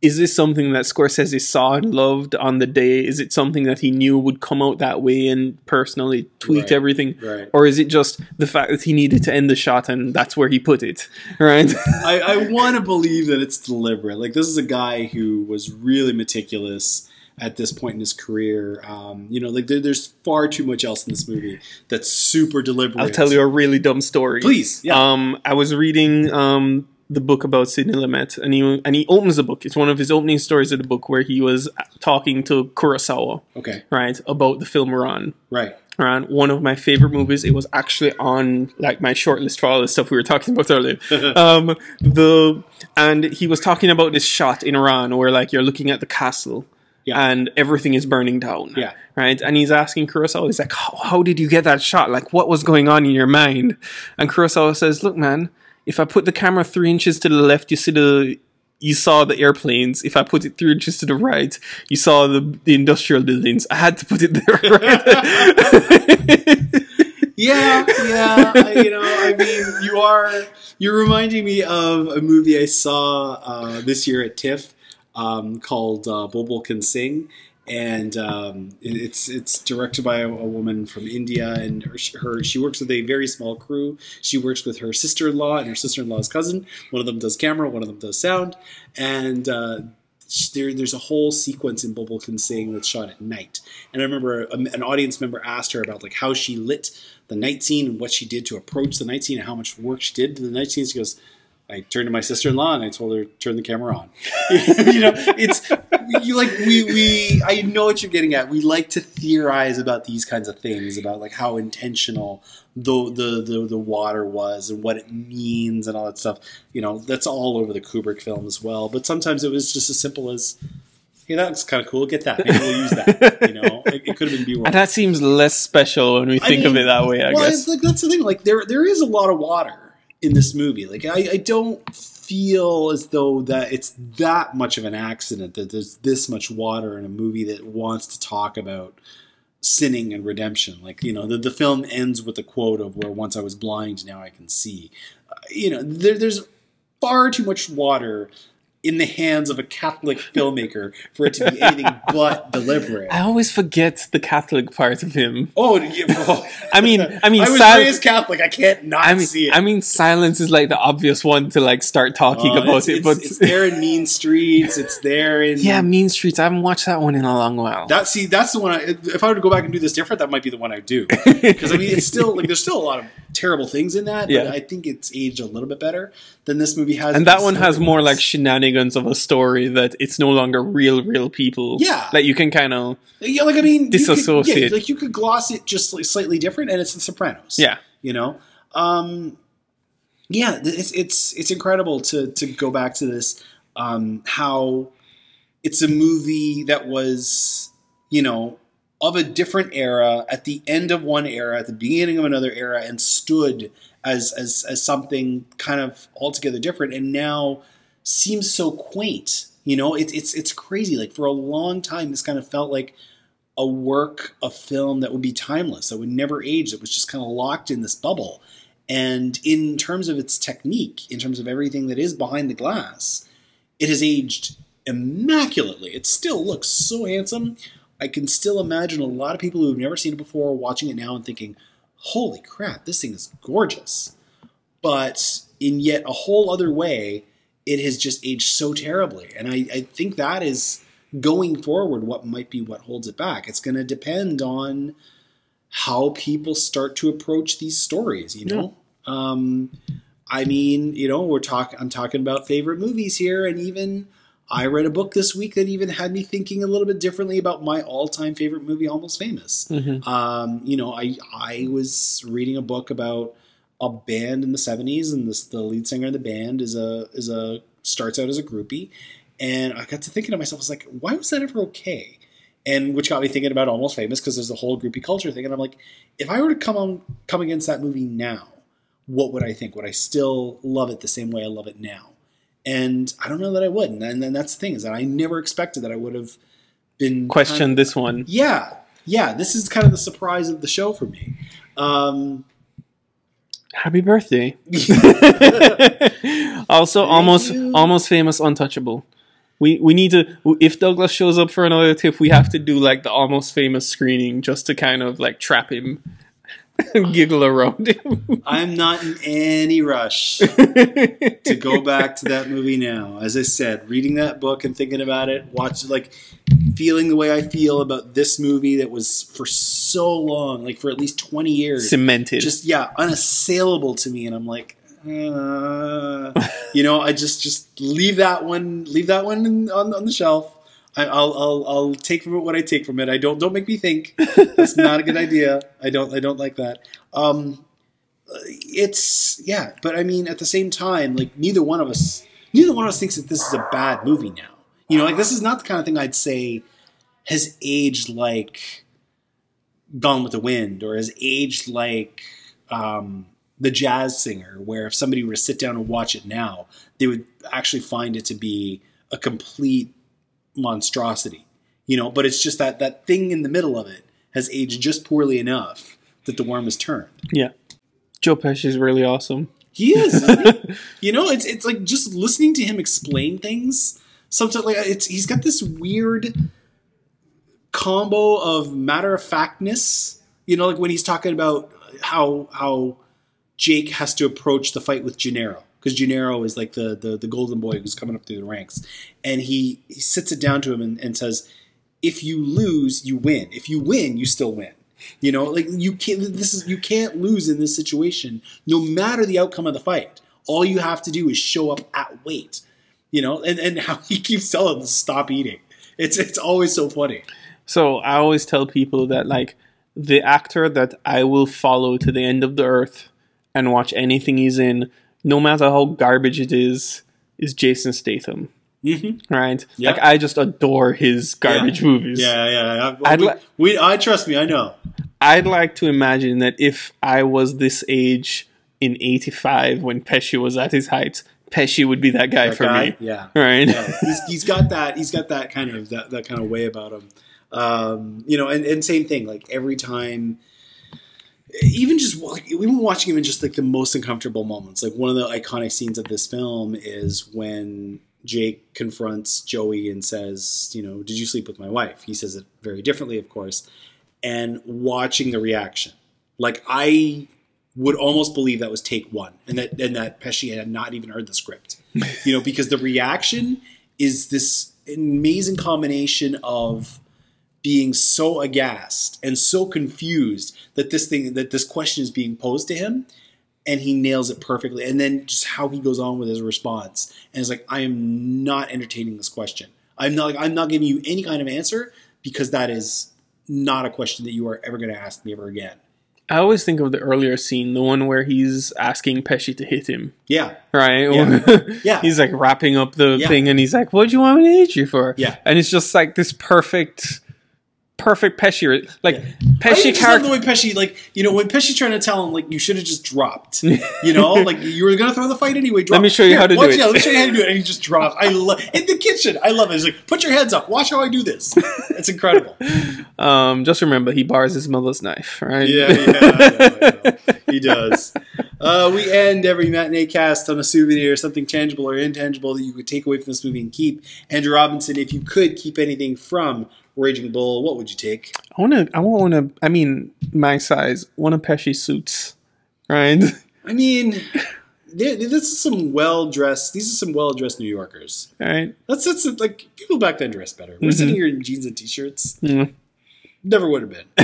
[SPEAKER 1] is this something that Scorsese saw and loved on the day? Is it something that he knew would come out that way and personally tweaked
[SPEAKER 2] Right,
[SPEAKER 1] everything?
[SPEAKER 2] right.
[SPEAKER 1] Or is it just the fact that he needed to end the shot and that's where he put it, right?
[SPEAKER 2] I, I want to believe that it's deliberate. Like this is a guy who was really meticulous at this point in his career. Um, you know, like there, there's far too much else in this movie that's super deliberate.
[SPEAKER 1] I'll tell you a really dumb story.
[SPEAKER 2] Please, yeah.
[SPEAKER 1] Um, I was reading um, the book about Sidney Lumet, and he and he opens the book. It's one of his opening stories of the book where he was talking to Kurosawa,
[SPEAKER 2] Okay,
[SPEAKER 1] right, about the film Ran.
[SPEAKER 2] right.
[SPEAKER 1] Ran, one of my favorite movies. It was actually on like my short list for all the stuff we were talking about earlier. um, the and he was talking about this shot in Ran where like you're looking at the castle
[SPEAKER 2] Yeah.
[SPEAKER 1] and everything is burning down.
[SPEAKER 2] Yeah.
[SPEAKER 1] Right. And he's asking Kurosawa, he's like, how, how did you get that shot? Like, what was going on in your mind? And Kurosawa says, look, man, if I put the camera three inches to the left, you see the. You saw the airplanes. If I put it three inches to the right, you saw the, the industrial buildings. I had to put it there. Right?
[SPEAKER 2] Yeah, yeah. I, you know, I mean, you are you're reminding me of a movie I saw uh, this year at TIFF um, called uh, Can Sing, and um, it's it's directed by a, a woman from India, and her, her she works with a very small crew. She works with her sister in law and her sister in law's cousin. One of them does camera, one of them does sound, and. Uh, there, there's a whole sequence in Bulbul Can Sing that's shot at night. And I remember a, an audience member asked her about like how she lit the night scene and what she did to approach the night scene and how much work she did to the night scene. She goes, I turned to my sister-in-law and I told her turn the camera on. you know, it's you like we we I know what you're getting at. We like to theorize about these kinds of things about like how intentional the the the, the water was and what it means and all that stuff. You know, that's all over the Kubrick film as well. But sometimes it was just as simple as Hey, that looks kind of cool. Get that. Maybe we'll use that. You know, it, it could have been B-roll.
[SPEAKER 1] and that seems less special when we
[SPEAKER 2] I
[SPEAKER 1] think of it that way, I
[SPEAKER 2] well,
[SPEAKER 1] guess.
[SPEAKER 2] like that's the thing. Like there, there is a lot of water in this movie. Like I, I don't feel as though that it's that much of an accident that there's this much water in a movie that wants to talk about sinning and redemption. Like you know, the the film ends with a quote of "Where once I was blind, now I can see." Uh, you know, there, there's far too much water. In the hands of a Catholic filmmaker for it to be anything but deliberate.
[SPEAKER 1] I always forget the Catholic part of him.
[SPEAKER 2] Oh, yeah, oh.
[SPEAKER 1] I mean, I mean,
[SPEAKER 2] I was
[SPEAKER 1] sil-
[SPEAKER 2] raised Catholic. I can't not
[SPEAKER 1] I mean,
[SPEAKER 2] see it.
[SPEAKER 1] I mean, silence is like the obvious one to like start talking
[SPEAKER 2] Uh,
[SPEAKER 1] about
[SPEAKER 2] it's,
[SPEAKER 1] it,
[SPEAKER 2] it's-
[SPEAKER 1] but
[SPEAKER 2] it's there in Mean Streets. It's there in
[SPEAKER 1] yeah, Mean Streets. I haven't watched that one in a long while.
[SPEAKER 2] That see, that's the one. I, if I were to go back and do this different, that might be the one I do. Because I mean, it's still like there's still a lot of terrible things in that.
[SPEAKER 1] Yeah.
[SPEAKER 2] but I think it's aged a little bit better than this movie has.
[SPEAKER 1] and that one has more like shenanigans of a story that it's no longer real, real people.
[SPEAKER 2] Yeah.
[SPEAKER 1] like you can kind of
[SPEAKER 2] yeah, like I mean, you could- yeah, like you could gloss it just like slightly different, and it's The Sopranos.
[SPEAKER 1] yeah.
[SPEAKER 2] you know um yeah it's it's it's incredible to to go back to this um how it's a movie that was you know of a different era at the end of one era at the beginning of another era and stood as as as something kind of altogether different and now seems so quaint you know it, it's it's crazy like for a long time this kind of felt like a work a film that would be timeless, that would never age, that was just kind of locked in this bubble. And in terms of its technique, in terms of everything that is behind the glass, it has aged immaculately. It still looks so handsome. I can still imagine a lot of people who've never seen it before watching it now and thinking, holy crap, this thing is gorgeous. But in yet a whole other way, it has just aged so terribly. And I, I think that is going forward what might be what holds it back. It's going to depend on how people start to approach these stories, you know? Um, I mean, you know, we're talking I'm talking about favorite movies here and even I read a book this week that even had me thinking a little bit differently about my all-time favorite movie Almost Famous.
[SPEAKER 1] Mhm.
[SPEAKER 2] Um, you know, I I was reading a book about a band in the 70s and this, the lead singer of the band is a is a starts out as a groupie and I got to thinking to myself, I was like, why was that ever okay? And which got me thinking about Almost Famous because there's a whole groupie culture thing. And I'm like, if I were to come on come against that movie now, what would I think? Would I still love it the same way I love it now? And I don't know that I would. And then that's the thing is that I never expected that I would have been
[SPEAKER 1] questioned
[SPEAKER 2] kind of-
[SPEAKER 1] this one.
[SPEAKER 2] yeah, yeah. This is kind of the surprise of the show for me. Um,
[SPEAKER 1] Happy birthday. also, almost
[SPEAKER 2] you.
[SPEAKER 1] almost famous, untouchable. We we need to. If Douglas shows up for another TIFF, we have to do like the almost famous screening just to kind of like trap him, giggle around him.
[SPEAKER 2] I'm not in any rush to go back to that movie now. As I said, reading that book and thinking about it, watching like feeling the way I feel about this movie that was for so long, like for at least 20 years,
[SPEAKER 1] Cemented.
[SPEAKER 2] just yeah, unassailable to me and I'm like uh, you know, I just just leave that one leave that one on on the shelf. I, I'll I'll I'll take from it what I take from it. I don't don't make me think. That's not a good idea. I don't I don't like that. Um, it's yeah, but I mean at the same time, like neither one of us neither one of us thinks that this is a bad movie now. You know, like this is not the kind of thing I'd say has aged like Gone with the Wind or has aged like um, the jazz singer, where if somebody were to sit down and watch it now, they would actually find it to be a complete monstrosity. You know, but it's just that that thing in the middle of it has aged just poorly enough that the worm has turned.
[SPEAKER 1] Yeah. Joe Pesci is really awesome.
[SPEAKER 2] He is. he? you know, it's it's like just listening to him explain things. Sometimes like it's he's got this weird combo of matter of factness. You know, like when he's talking about how how Jake has to approach the fight with Janiro because Janiro is like the, the the golden boy who's coming up through the ranks, and he he sits it down to him and, and says, "If you lose, you win. If you win, you still win." You know, like you can't. This is you can't lose in this situation, no matter the outcome of the fight. All you have to do is show up at weight. You know, and and how he keeps telling them to stop eating. It's it's always so funny.
[SPEAKER 1] So I always tell people that like the actor that I will follow to the end of the earth and watch anything he's in, no matter how garbage it is, is Jason Statham.
[SPEAKER 2] Mm-hmm.
[SPEAKER 1] Right?
[SPEAKER 2] Yeah.
[SPEAKER 1] Like I just adore his garbage movies.
[SPEAKER 2] Yeah, yeah. I,
[SPEAKER 1] I'd
[SPEAKER 2] we,
[SPEAKER 1] li-
[SPEAKER 2] we, I trust me. I know.
[SPEAKER 1] I'd like to imagine that if I was this age in '85 when Pesci was at his height, Pesci would be that guy
[SPEAKER 2] That
[SPEAKER 1] for
[SPEAKER 2] guy,
[SPEAKER 1] me.
[SPEAKER 2] Yeah.
[SPEAKER 1] Right?
[SPEAKER 2] yeah. He's, he's got that. He's got that kind of that, that kind of way about him. Um, you know, and, and same thing. Like every time, even just like we've been watching him in just like the most uncomfortable moments. Like one of the iconic scenes of this film is when Jake confronts Joey and says, "You know, did you sleep with my wife?" He says it very differently, of course. And watching the reaction, like I would almost believe that was take one, and that and that Pesci had not even heard the script, you know, because the reaction is this amazing combination of being so aghast and so confused that this thing that this question is being posed to him and he nails it perfectly and then just how he goes on with his response and it's like i am not entertaining this question i'm not i'm not giving you any kind of answer because that is not a question that you are ever going to ask me ever again
[SPEAKER 1] I always think of the earlier scene, the one where he's asking Pesci to hit him.
[SPEAKER 2] yeah
[SPEAKER 1] Right?
[SPEAKER 2] Yeah. Yeah.
[SPEAKER 1] he's like wrapping up the
[SPEAKER 2] Yeah.
[SPEAKER 1] thing and he's like, What do you want me to hit you for?
[SPEAKER 2] Yeah.
[SPEAKER 1] And it's just like this perfect perfect Pesci like
[SPEAKER 2] I
[SPEAKER 1] Pesci
[SPEAKER 2] just love the way Pesci, like, you know, when Pesci's trying to tell him, like, you should have just dropped. You know, like, you were going to throw the fight anyway. Drop.
[SPEAKER 1] me show you how to do it.
[SPEAKER 2] Yeah, let me show you how to do it. And he just drops. I love in the kitchen. I love it. He's like, put your heads up. Watch how I do this. It's incredible.
[SPEAKER 1] um just remember he bars his mother's knife, right?
[SPEAKER 2] Yeah, yeah, I know, I know. he does. Uh, we end every matinee cast on a souvenir, something tangible or intangible that you could take away from this movie and keep. Andrew Robinson, if you could keep anything from Raging Bull, what would you take?
[SPEAKER 1] I wanna I want to. I mean my size, one of Pesci's suits. Right?
[SPEAKER 2] I mean, this is some well dressed. These are some well dressed New Yorkers.
[SPEAKER 1] right?
[SPEAKER 2] That's that's like people back then dressed better. We're sitting here in jeans and t-shirts.
[SPEAKER 1] Mm.
[SPEAKER 2] Never would have been.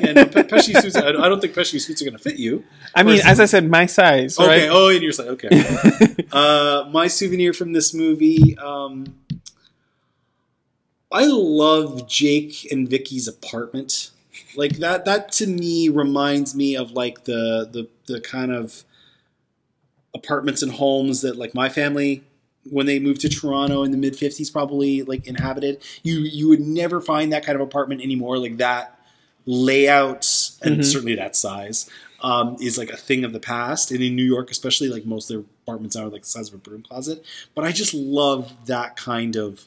[SPEAKER 2] yeah, no, Pe- Pesci suits. I don't think Pesci suits are going to fit you.
[SPEAKER 1] I mean, as I said, my size,
[SPEAKER 2] Okay.
[SPEAKER 1] right?
[SPEAKER 2] Oh, and you're saying okay. uh, my souvenir from this movie. Um, I love Jake and Vicky's apartment. Like that. That to me reminds me of like the the the kind of apartments and homes that like my family when they moved to Toronto in the mid 50s probably like inhabited. You you would never find that kind of apartment anymore like that layout and
[SPEAKER 1] Mhm.
[SPEAKER 2] certainly that size um, is like a thing of the past and in New York especially like most of their apartments are like the size of a broom closet but I just love that kind of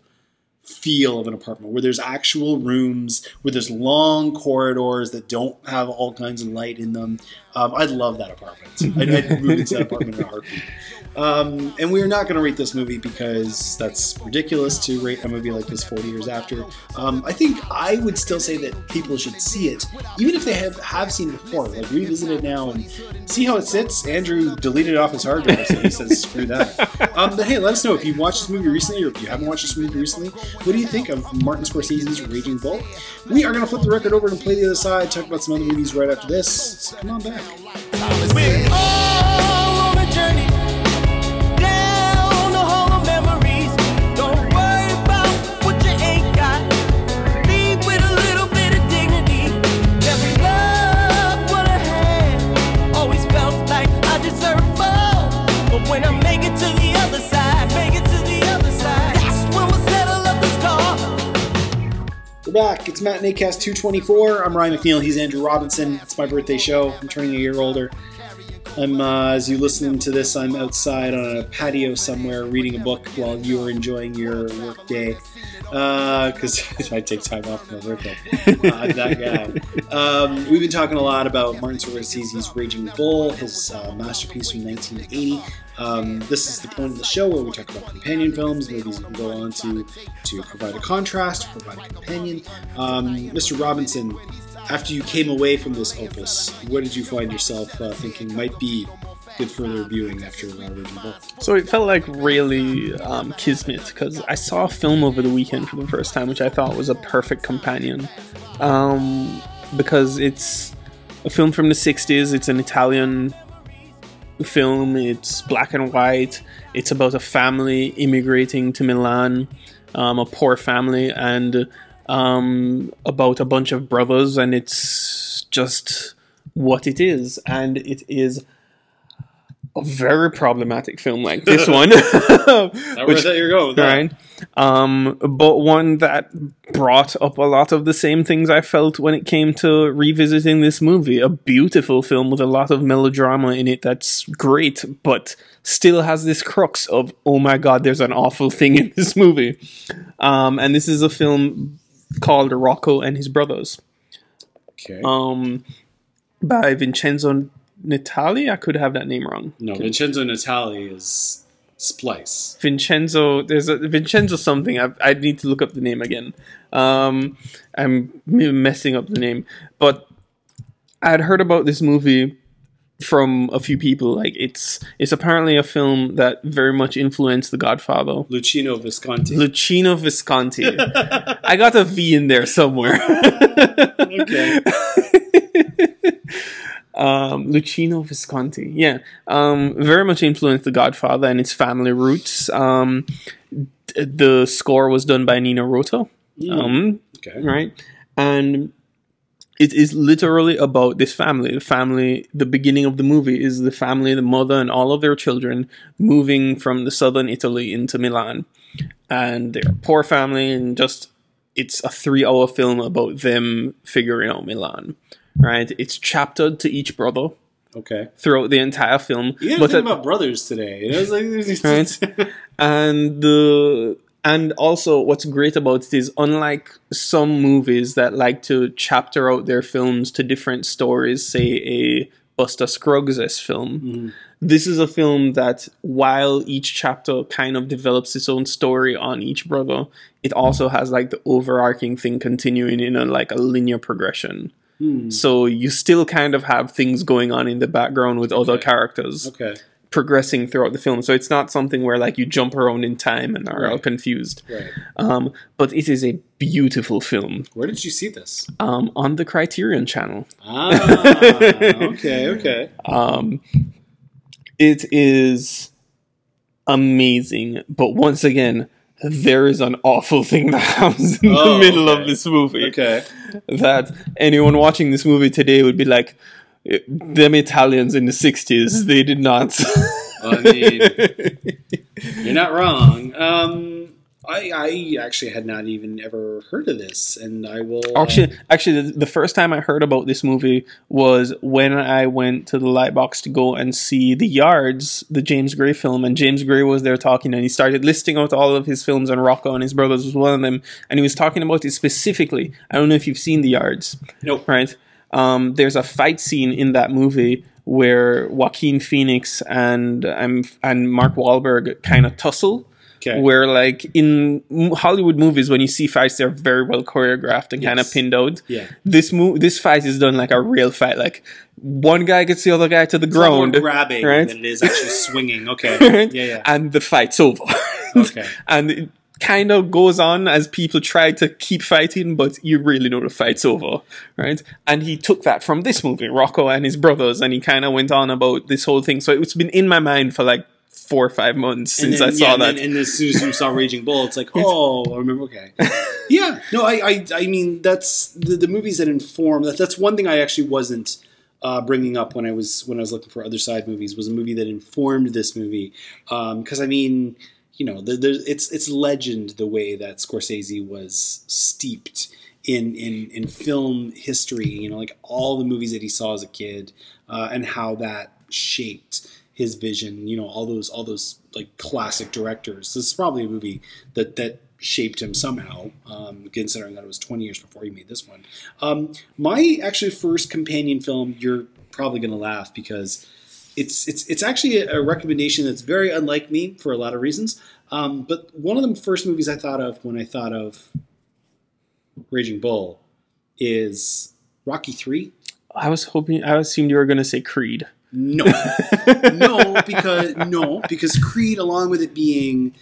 [SPEAKER 2] feel of an apartment where there's actual rooms where there's long corridors that don't have all kinds of light in them. Um, I'd love that apartment. I'd, I'd move into that apartment in a heartbeat um, and we're not going to rate this movie because that's ridiculous to rate a movie like this 40 years after. Um, I think I would still say that people should see it, even if they have, have seen it before. Like revisit it now and see how it sits. Andrew deleted it off his hard drive, so he says screw that. Um, but hey, let us know if you watched this movie recently or if you haven't watched this movie recently. What do you think of Martin Scorsese's Raging Bull? We are going to flip the record over and play the other side, talk about some other movies right after this. So come on back. Back. It's Matinee Cast 224. I'm Ryan McNeil. He's Andrew Robinson. It's my birthday show. I'm turning a year older. I'm, uh, as you listening to this, I'm outside on a patio somewhere reading a book while you are enjoying your work day. Because I take time off for my birthday. Uh, that guy. Um, we've been talking a lot about Martin Scorsese's Raging Bull, his uh, masterpiece from 1980. Um, this is the point of the show where we talk about companion films, movies that can go on to to provide a contrast, provide a companion. Um, Mr. Robinson, after you came away from this opus, what did you find yourself uh, thinking might be good further viewing after uh, Raging Bull?
[SPEAKER 1] So it felt like really um, kismet because I saw a film over the weekend for the first time, which I thought was a perfect companion. Um, because it's a film from the 60s, it's an Italian film, it's black and white, it's about a family immigrating to Milan, um, a poor family, and um, about a bunch of brothers, and it's just what it is. And it is a very problematic film like this one.
[SPEAKER 2] Not where I thought you were going that.
[SPEAKER 1] right? Um, but one that brought up a lot of the same things I felt when it came to revisiting this movie. A beautiful film with a lot of melodrama in it that's great, but still has this crux of, oh my god, there's an awful thing in this movie. Um, and this is a film called Rocco and His Brothers
[SPEAKER 2] Okay.
[SPEAKER 1] um, by Vincenzo Natali. I could have that name wrong.
[SPEAKER 2] no, Vincenzo Natali is Splice.
[SPEAKER 1] Vincenzo, there's a Vincenzo something. I, I need to look up the name again. Um, I'm messing up the name, but I had heard about this movie from a few people. Like it's it's apparently a film that very much influenced The Godfather.
[SPEAKER 2] Luchino Visconti.
[SPEAKER 1] Luchino Visconti. I got a V in there somewhere.
[SPEAKER 2] okay.
[SPEAKER 1] um, Luchino Visconti. Yeah, um, very much influenced The Godfather and its family roots. Um, d- the score was done by Nino Rota. Um,
[SPEAKER 2] Okay.
[SPEAKER 1] right? And it is literally about this family. The family, the beginning of the movie is the family, the mother, and all of their children moving from the southern Italy into Milan. And they're a poor family, and just it's a three hour film about them figuring out Milan, right? It's chaptered to each brother
[SPEAKER 2] Okay.
[SPEAKER 1] throughout the entire film.
[SPEAKER 2] You
[SPEAKER 1] but
[SPEAKER 2] gotta think about brothers today. You know, it's like,
[SPEAKER 1] Right. and the and also what's great about it is unlike some movies that like to chapter out their films to different stories say a buster scruggs film mm-hmm. this is a film that while each chapter kind of develops its own story on each brother it also has like the overarching thing continuing in a like a linear progression hmm. so you still kind of have things going on in the background with other
[SPEAKER 2] Okay.
[SPEAKER 1] characters
[SPEAKER 2] okay.
[SPEAKER 1] Progressing throughout the film. So it's not something where like you jump around in time and are all confused.
[SPEAKER 2] Right.
[SPEAKER 1] Um, but it is a beautiful film
[SPEAKER 2] Where did you see this?
[SPEAKER 1] um, on the Criterion Channel.
[SPEAKER 2] Ah, okay, okay.
[SPEAKER 1] Um, it is amazing, but once again, there is an awful thing that happens in
[SPEAKER 2] Oh,
[SPEAKER 1] the middle
[SPEAKER 2] okay.
[SPEAKER 1] of this movie.
[SPEAKER 2] Okay.
[SPEAKER 1] That anyone watching this movie today would be like, them Italians in the 60s, they did not.
[SPEAKER 2] I mean, you're not wrong. Um, I, I actually had not even ever heard of this, and I will. uh,
[SPEAKER 1] Actually, actually, the, the first time I heard about this movie was when I went to the Lightbox to go and see The Yards, the James Gray film, and James Gray was there talking, and he started listing out all of his films, and Rocco and his brothers was one of them, and he was talking about it specifically. I don't know if you've seen The Yards,
[SPEAKER 2] nope.
[SPEAKER 1] right? Um, there's a fight scene in that movie where Joaquin Phoenix and um, and Mark Wahlberg kind of tussle
[SPEAKER 2] Okay.
[SPEAKER 1] where like in Hollywood movies when you see fights they're very well choreographed and kind of
[SPEAKER 2] Yes.
[SPEAKER 1] pinned out.
[SPEAKER 2] Yeah.
[SPEAKER 1] This mo- this fight is done like a real fight. Like one guy gets the other guy to the
[SPEAKER 2] It's a lot more
[SPEAKER 1] ground,
[SPEAKER 2] grabbing
[SPEAKER 1] right?
[SPEAKER 2] than it is actually swinging. Okay.
[SPEAKER 1] right?
[SPEAKER 2] Yeah, yeah.
[SPEAKER 1] And the fight's over.
[SPEAKER 2] Okay.
[SPEAKER 1] and it kind of goes on as people try to keep fighting, but you really know the fight's over, right? And he took that from this movie, Rocco and his brothers, and he kind of went on about this whole thing. So it's been in my mind for like four or five months since
[SPEAKER 2] then-
[SPEAKER 1] I saw
[SPEAKER 2] yeah, and
[SPEAKER 1] that.
[SPEAKER 2] then- and as soon as you saw Raging Bull, it's like, oh, I remember. Okay, yeah, no, I, I, I mean, that's the, the movies that inform. That, that's one thing I actually wasn't uh, bringing up when I was when I was looking for other side movies. Was a movie that informed this movie because I mean, you know, there, it's it's legend the way that Scorsese was steeped in in in film history. You know, like all the movies that he saw as a kid, uh, and how that shaped his vision. You know, all those all those like classic directors. This is probably a movie that that shaped him somehow, um, considering that it was 20 years before he made this one. Um, my actually first companion film, you're probably going to laugh because it's it's it's actually a, recommendation that's very unlike me for a lot of reasons. Um, but one of the first movies I thought of when I thought of Raging Bull is Rocky Three.
[SPEAKER 1] I was hoping. I assumed you were going to say Creed.
[SPEAKER 2] No, no, because no, because Creed, along with it being,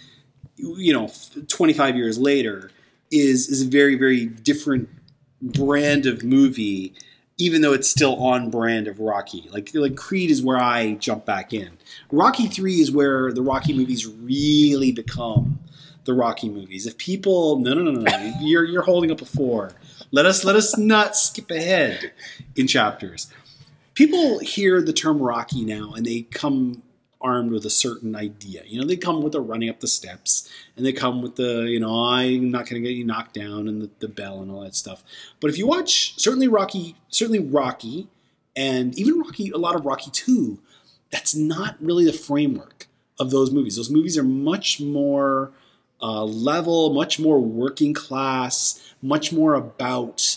[SPEAKER 2] you know, twenty five years later, is is a very very different brand of movie. Even though it's still on brand of Rocky, like like Creed is where I jump back in. Rocky Three is where the Rocky movies really become the Rocky movies. If people, no, no, no, no, you're you're holding up a four. Let us let us not skip ahead in chapters people hear the term Rocky now and they come armed with a certain idea. You know, they come with the running up the steps and they come with the, you know, I'm not going to get you knocked down and the, the bell and all that stuff. But if you watch certainly Rocky, certainly Rocky and even Rocky, a lot of Rocky 2, that's not really the framework of those movies. Those movies are much more uh, level, much more working class, much more about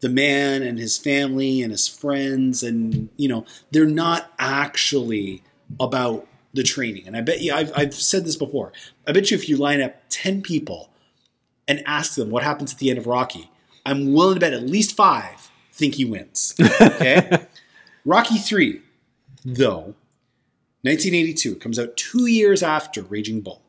[SPEAKER 2] the man and his family and his friends and you know they're not actually about the training. And i bet you I've, I've said this before. I bet you if you line up 10 people and ask them what happens at the end of rocky i'm willing to bet at least five think he wins. Okay? Rocky 3 though 1982 comes out two years after raging bull.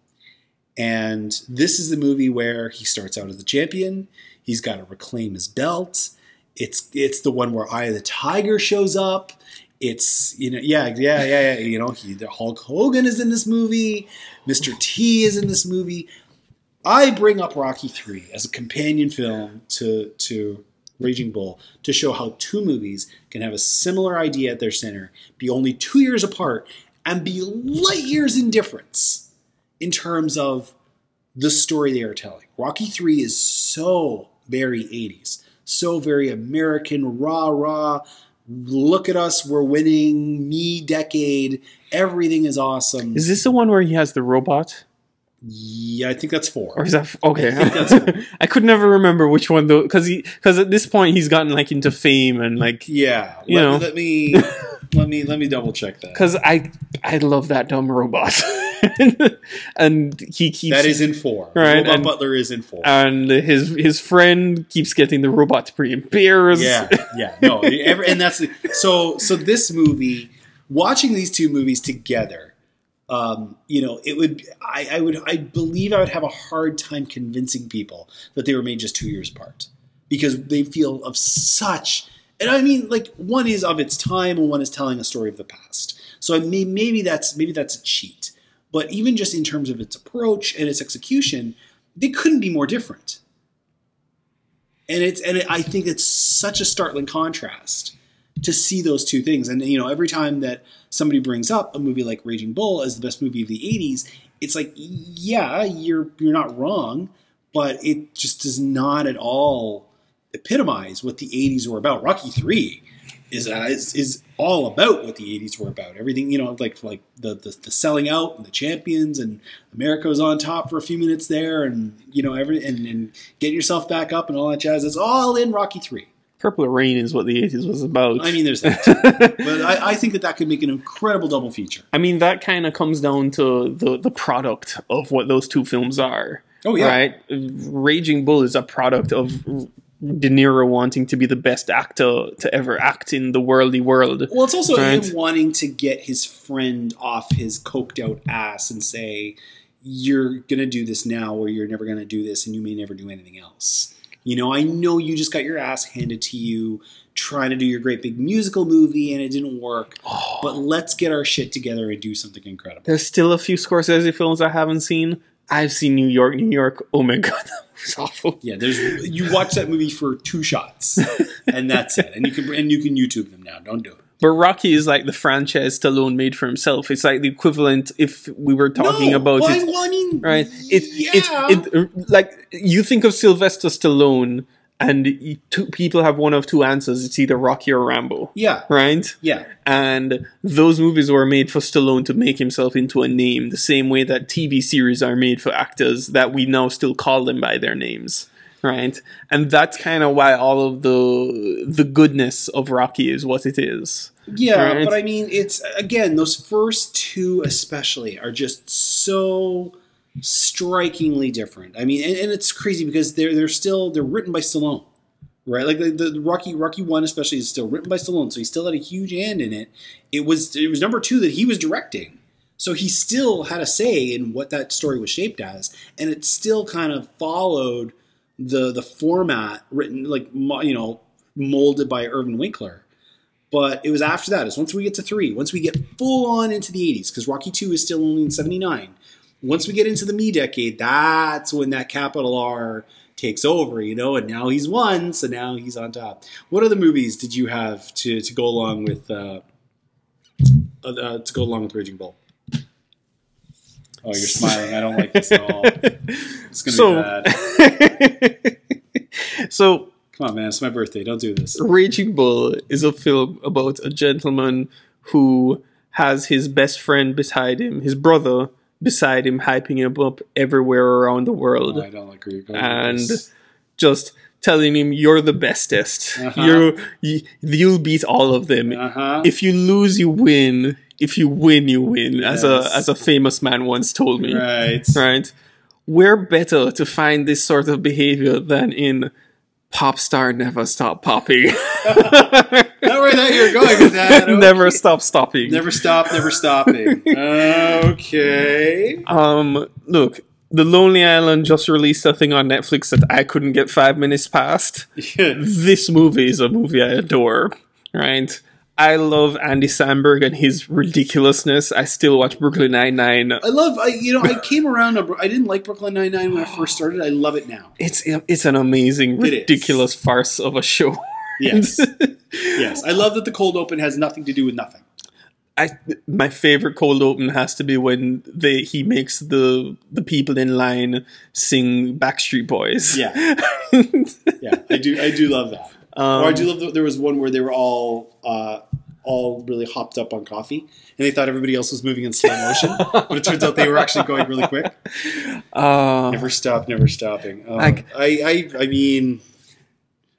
[SPEAKER 2] And this is the movie where he starts out as the champion. He's got to reclaim his belt. It's it's the one where Eye of the Tiger shows up. It's you know yeah yeah yeah yeah you know he, the Hulk Hogan is in this movie. Mr. T is in this movie. I bring up Rocky Three as a companion film to to Raging Bull to show how two movies can have a similar idea at their center, be only two years apart, and be light years in difference in terms of the story they are telling. Rocky Three is so very 80s so very American, rah rah. Look at us, we're winning. Me decade, everything is awesome.
[SPEAKER 1] Is this the one where he has the robot?
[SPEAKER 2] yeah, I think that's four.
[SPEAKER 1] Or is that f- okay?
[SPEAKER 2] I
[SPEAKER 1] I could never remember which one though, because he because at this point he's gotten like into fame and like
[SPEAKER 2] yeah,
[SPEAKER 1] You
[SPEAKER 2] let,
[SPEAKER 1] know.
[SPEAKER 2] let me let me let me double check that.
[SPEAKER 1] because I I love that dumb robot, and he keeps
[SPEAKER 2] That is in four.
[SPEAKER 1] Right,
[SPEAKER 2] Robot
[SPEAKER 1] and-
[SPEAKER 2] Butler is in four.
[SPEAKER 1] and his his friend keeps getting the robot to him beers.
[SPEAKER 2] yeah, yeah, no, and that's so. So this movie, watching these two movies together, um, you know, it would. I, I would. I believe I would have a hard time convincing people that they were made just two years apart because they feel of such. And I mean, like one is of its time, and one is telling a story of the past. So I mean, maybe that's maybe that's a cheat. But even just in terms of its approach and its execution, they couldn't be more different and it's and it, I think it's such a startling contrast to see those two things. And you know, every time that somebody brings up a movie like Raging Bull as the best movie of the '80s, it's like, yeah, you're you're not wrong, but it just does not at all epitomize what the '80s were about. Rocky Three is uh, is, is all about what the '80s were about. Everything you know, like like the, the the selling out and the champions and America was on top for a few minutes there, and you know every and, and getting yourself back up and all that jazz. It's all in Rocky Three.
[SPEAKER 1] Purple Rain is what the '80s was about.
[SPEAKER 2] I mean, there's that, but I, I think that that could make an incredible double feature.
[SPEAKER 1] I mean, that kind of comes down to the the product of what those two films are.
[SPEAKER 2] Oh, yeah.
[SPEAKER 1] right. Raging Bull is a product of De Niro wanting to be the best actor to ever act in the worldly world.
[SPEAKER 2] Well, it's also
[SPEAKER 1] Right.
[SPEAKER 2] him wanting to get his friend off his coked out ass and say, "You're gonna do this now, or you're never gonna do this, and you may never do anything else." You know, I know you just got your ass handed to you trying to do your great big musical movie and it didn't work. But let's get our shit together and do something incredible.
[SPEAKER 1] There's still a few Scorsese films I haven't seen. I've seen New York, New York. Oh my god, was awful.
[SPEAKER 2] Yeah, there's you watch that movie for two shots, and that's it. And you can and you can YouTube them now. Don't do it.
[SPEAKER 1] But Rocky is like the franchise Stallone made for himself. It's like the equivalent if we were talking
[SPEAKER 2] No,
[SPEAKER 1] about it.
[SPEAKER 2] I mean,
[SPEAKER 1] right? It,
[SPEAKER 2] yeah.
[SPEAKER 1] it, it, like you think of Sylvester Stallone and two, people have one of two answers. It's either Rocky or Rambo,
[SPEAKER 2] Yeah,
[SPEAKER 1] right?
[SPEAKER 2] yeah,
[SPEAKER 1] And those movies were made for Stallone to make himself into a name, the same way that TV series are made for actors that we now still call them by their names, right? And that's kind of why all of the the goodness of Rocky is what it is.
[SPEAKER 2] yeah.
[SPEAKER 1] Right.
[SPEAKER 2] But I mean, it's again those first two especially are just so strikingly different. I mean, and, and it's crazy because they're they're still they're written by Stallone. Right, like the, the Rocky Rocky One especially is still written by Stallone, so he still had a huge hand in it. It was it was number two that he was directing, so he still had a say in what that story was shaped as, and it still kind of followed the the format written like you know molded by Irwin Winkler. But it was after that. Is once we get to three, once we get full on into the '80s, because Rocky Two is still only in '79. Once we get into the me decade, that's when that capital R takes over, you know. And now he's won, so now he's on top. What other movies did you have to to go along with uh, uh, uh, to go along with Raging Bull? Oh, you're smiling. I don't like this at all. It's gonna
[SPEAKER 1] So-
[SPEAKER 2] be bad.
[SPEAKER 1] so
[SPEAKER 2] Come on, man. It's my birthday. Don't do this.
[SPEAKER 1] Raging Bull is a film about a gentleman who has his best friend beside him, his brother beside him, hyping him up everywhere around the world,
[SPEAKER 2] Oh, I don't with
[SPEAKER 1] and just telling him, "You're the bestest.
[SPEAKER 2] Uh-huh.
[SPEAKER 1] You, you'll beat all of them.
[SPEAKER 2] Uh-huh.
[SPEAKER 1] If you lose, you win. If you win, you win." As a as a famous man once told me.
[SPEAKER 2] right.
[SPEAKER 1] Right? Where better to find this sort of behavior than in Pop Star Never Stop Popping.
[SPEAKER 2] Not where I thought you were going with that.
[SPEAKER 1] never stop stopping.
[SPEAKER 2] Never stop, never stopping. okay.
[SPEAKER 1] Um, look, The Lonely Island just released a thing on Netflix that I couldn't get five minutes past. This movie is a movie I adore, right? I love Andy Samberg and his ridiculousness. I still watch Brooklyn Nine Nine.
[SPEAKER 2] I love, I, you know, I came around, I didn't like Brooklyn Nine-Nine when I first started. I love it now.
[SPEAKER 1] It's it's an amazing,
[SPEAKER 2] It
[SPEAKER 1] ridiculous farce of a show.
[SPEAKER 2] Yes. yes. I love that the cold open has nothing to do with nothing.
[SPEAKER 1] I my favorite cold open has to be when they he makes the the people in line sing Backstreet Boys.
[SPEAKER 2] Yeah. Yeah. I do, I do love that.
[SPEAKER 1] Um,
[SPEAKER 2] or I do love that there was one where they were all, uh, all really hopped up on coffee and they thought everybody else was moving in slow motion, but it turns out they were actually going really quick.
[SPEAKER 1] uh,
[SPEAKER 2] Never stop, never stopping. Um,
[SPEAKER 1] I-
[SPEAKER 2] I, I, I mean,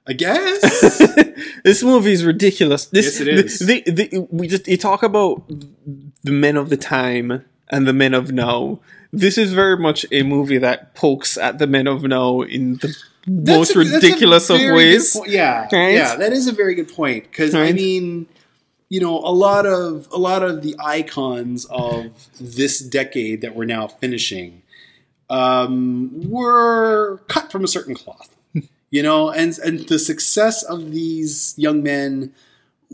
[SPEAKER 2] I guess.
[SPEAKER 1] this movie is ridiculous. This,
[SPEAKER 2] Yes, it is.
[SPEAKER 1] The, the, the, we just you talk about the men of the time and the men of now. This is very much a movie that pokes at the men of now in the most
[SPEAKER 2] That's that's a
[SPEAKER 1] ridiculous of ways.
[SPEAKER 2] point. Yeah,
[SPEAKER 1] Right?
[SPEAKER 2] yeah, that is a very good point because I mean, you know, a lot of a lot of the icons of this decade that we're now finishing um, were cut from a certain cloth. You know, and and the success of these young men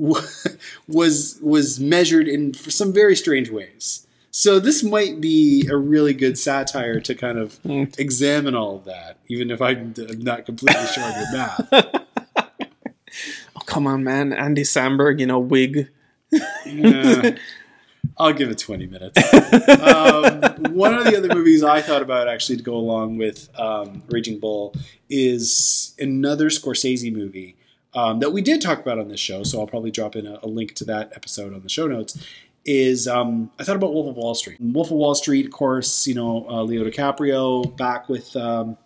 [SPEAKER 2] was was measured in for some very strange ways. So this might be a really good satire to kind of
[SPEAKER 1] Mm.
[SPEAKER 2] examine all of that, even if I'm I'm not completely sure of your math.
[SPEAKER 1] Oh, come on, man, Andy Samberg, you know, wig.
[SPEAKER 2] Yeah. I'll give it 20 minutes. um, one of the other movies I thought about actually to go along with um, Raging Bull is another Scorsese movie um, that we did talk about on this show. So I'll probably drop in a, a link to that episode on the show notes. Is um, I thought about Wolf of Wall Street. Wolf of Wall Street, of course, you know uh, Leo DiCaprio back with um,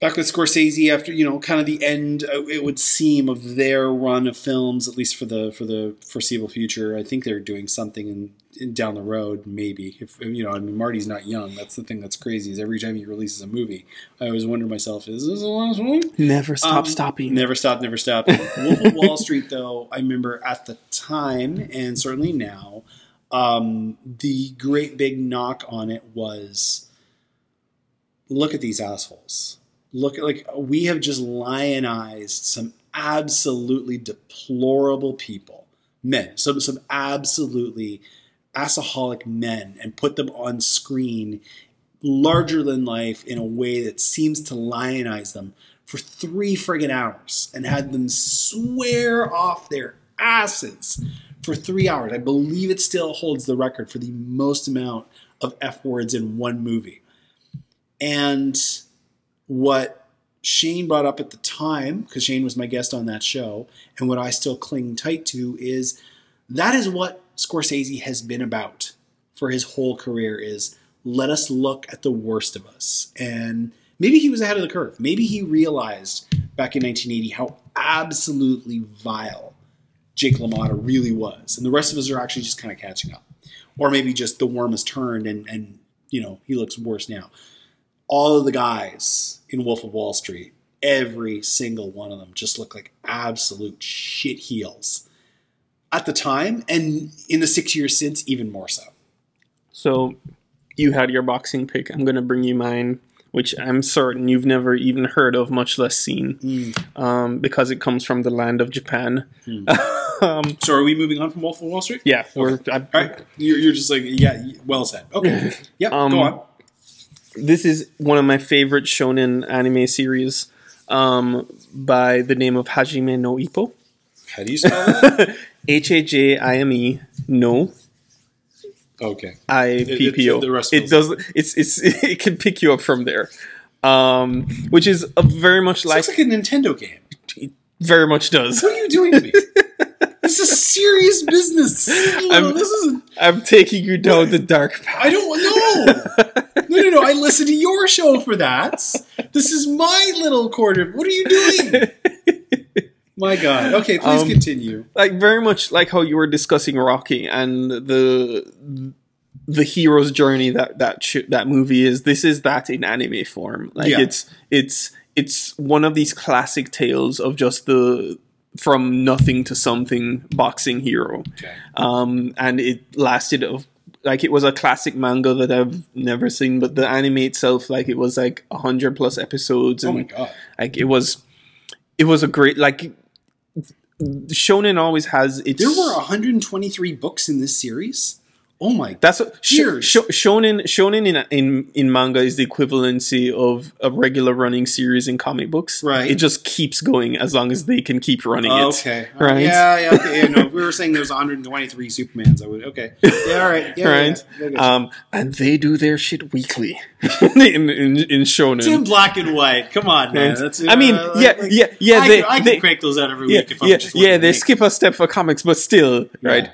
[SPEAKER 2] back with Scorsese after you know kind of the end uh, it would seem of their run of films at least for the for the foreseeable future I think they're doing something in, in down the road maybe if you know I mean Marty's not young that's the thing that's crazy is every time he releases a movie I always wonder myself is this the last one
[SPEAKER 1] Never stop
[SPEAKER 2] um,
[SPEAKER 1] stopping.
[SPEAKER 2] Never stop, never stop. Wolf of Wall Street, though, I remember at the time, and certainly now, um, the great big knock on it was look at these assholes. Look at, like, we have just lionized some absolutely deplorable people, men, some, some absolutely assaholic men, and put them on screen larger than life in a way that seems to lionize them for three friggin' hours and had them swear off their asses for three hours. I believe it still holds the record for the most amount of F words in one movie. And what Shane brought up at the time, because Shane was my guest on that show, and what I still cling tight to is that is what Scorsese has been about for his whole career is let us look at the worst of us. And maybe he was ahead of the curve. Maybe he realized back in 1980 how absolutely vile Jake LaMotta really was. And the rest of us are actually just kind of catching up. Or maybe just the worm has turned and, and you know, he looks worse now. All of the guys in Wolf of Wall Street, every single one of them just look like absolute shit heels at the time. And in the six years since, even more so.
[SPEAKER 1] So you had your boxing pick. I'm going to bring you mine, which I'm certain you've never even heard of, much less seen, um, because it comes from the land of Japan. um,
[SPEAKER 2] So are we moving on from Wolf of Wall Street?
[SPEAKER 1] yeah, we're, I,
[SPEAKER 2] All right. You're, you're just like, yeah, well said. Okay. Yeah,
[SPEAKER 1] Um,
[SPEAKER 2] go on.
[SPEAKER 1] This is one of my favorite shonen anime series um, by the name of Hajime no Ippo.
[SPEAKER 2] How do you spell that?
[SPEAKER 1] H A J I M E no
[SPEAKER 2] okay.
[SPEAKER 1] I P P O.
[SPEAKER 2] It- it- the rest
[SPEAKER 1] It
[SPEAKER 2] fills
[SPEAKER 1] does. It's it's it can pick you up from there, um, which is a very much like
[SPEAKER 2] Looks like a Nintendo game.
[SPEAKER 1] very much does.
[SPEAKER 2] What are you doing to me? this is serious business.
[SPEAKER 1] I'm-
[SPEAKER 2] this is.
[SPEAKER 1] I'm taking you down the dark path.
[SPEAKER 2] I don't know. No, no, no. I listen to your show for that. This is my little corner. What are you doing? My God. Okay, please
[SPEAKER 1] Um,
[SPEAKER 2] continue.
[SPEAKER 1] like very much like how you were discussing Rocky and the the hero's journey that that sh- that movie is. This is that in anime form. Like
[SPEAKER 2] Yeah.
[SPEAKER 1] it's it's it's one of these classic tales of just the from nothing to something boxing hero.
[SPEAKER 2] Okay.
[SPEAKER 1] Um, and it lasted of like it was a classic manga that I've never seen, but the anime itself, like it was like a hundred plus episodes,
[SPEAKER 2] Oh
[SPEAKER 1] and
[SPEAKER 2] my God.
[SPEAKER 1] like it was, it was a great like. Shonen always has its.
[SPEAKER 2] There were 123 books in this series. Oh my.
[SPEAKER 1] That's what sh- sh- shonen. Shonen in, in in manga is the equivalency of a regular running series in comic books.
[SPEAKER 2] Right.
[SPEAKER 1] It just keeps going as long as they can keep running
[SPEAKER 2] Oh,
[SPEAKER 1] it.
[SPEAKER 2] okay.
[SPEAKER 1] Right.
[SPEAKER 2] Yeah, yeah, okay. Yeah, no, we were saying there's 123 Supermans, I would. Okay. Yeah, all right. Yeah,
[SPEAKER 1] right.
[SPEAKER 2] Yeah.
[SPEAKER 1] Um, and they do their shit weekly in, in in shonen.
[SPEAKER 2] It's in black and white. Come on, man.
[SPEAKER 1] Right.
[SPEAKER 2] That's,
[SPEAKER 1] I mean,
[SPEAKER 2] uh,
[SPEAKER 1] yeah,
[SPEAKER 2] like-
[SPEAKER 1] yeah, yeah.
[SPEAKER 2] I,
[SPEAKER 1] they,
[SPEAKER 2] can, I can
[SPEAKER 1] they,
[SPEAKER 2] crank those out every
[SPEAKER 1] yeah,
[SPEAKER 2] week if I'm
[SPEAKER 1] yeah,
[SPEAKER 2] just
[SPEAKER 1] yeah. They skip a step for comics, but still, right?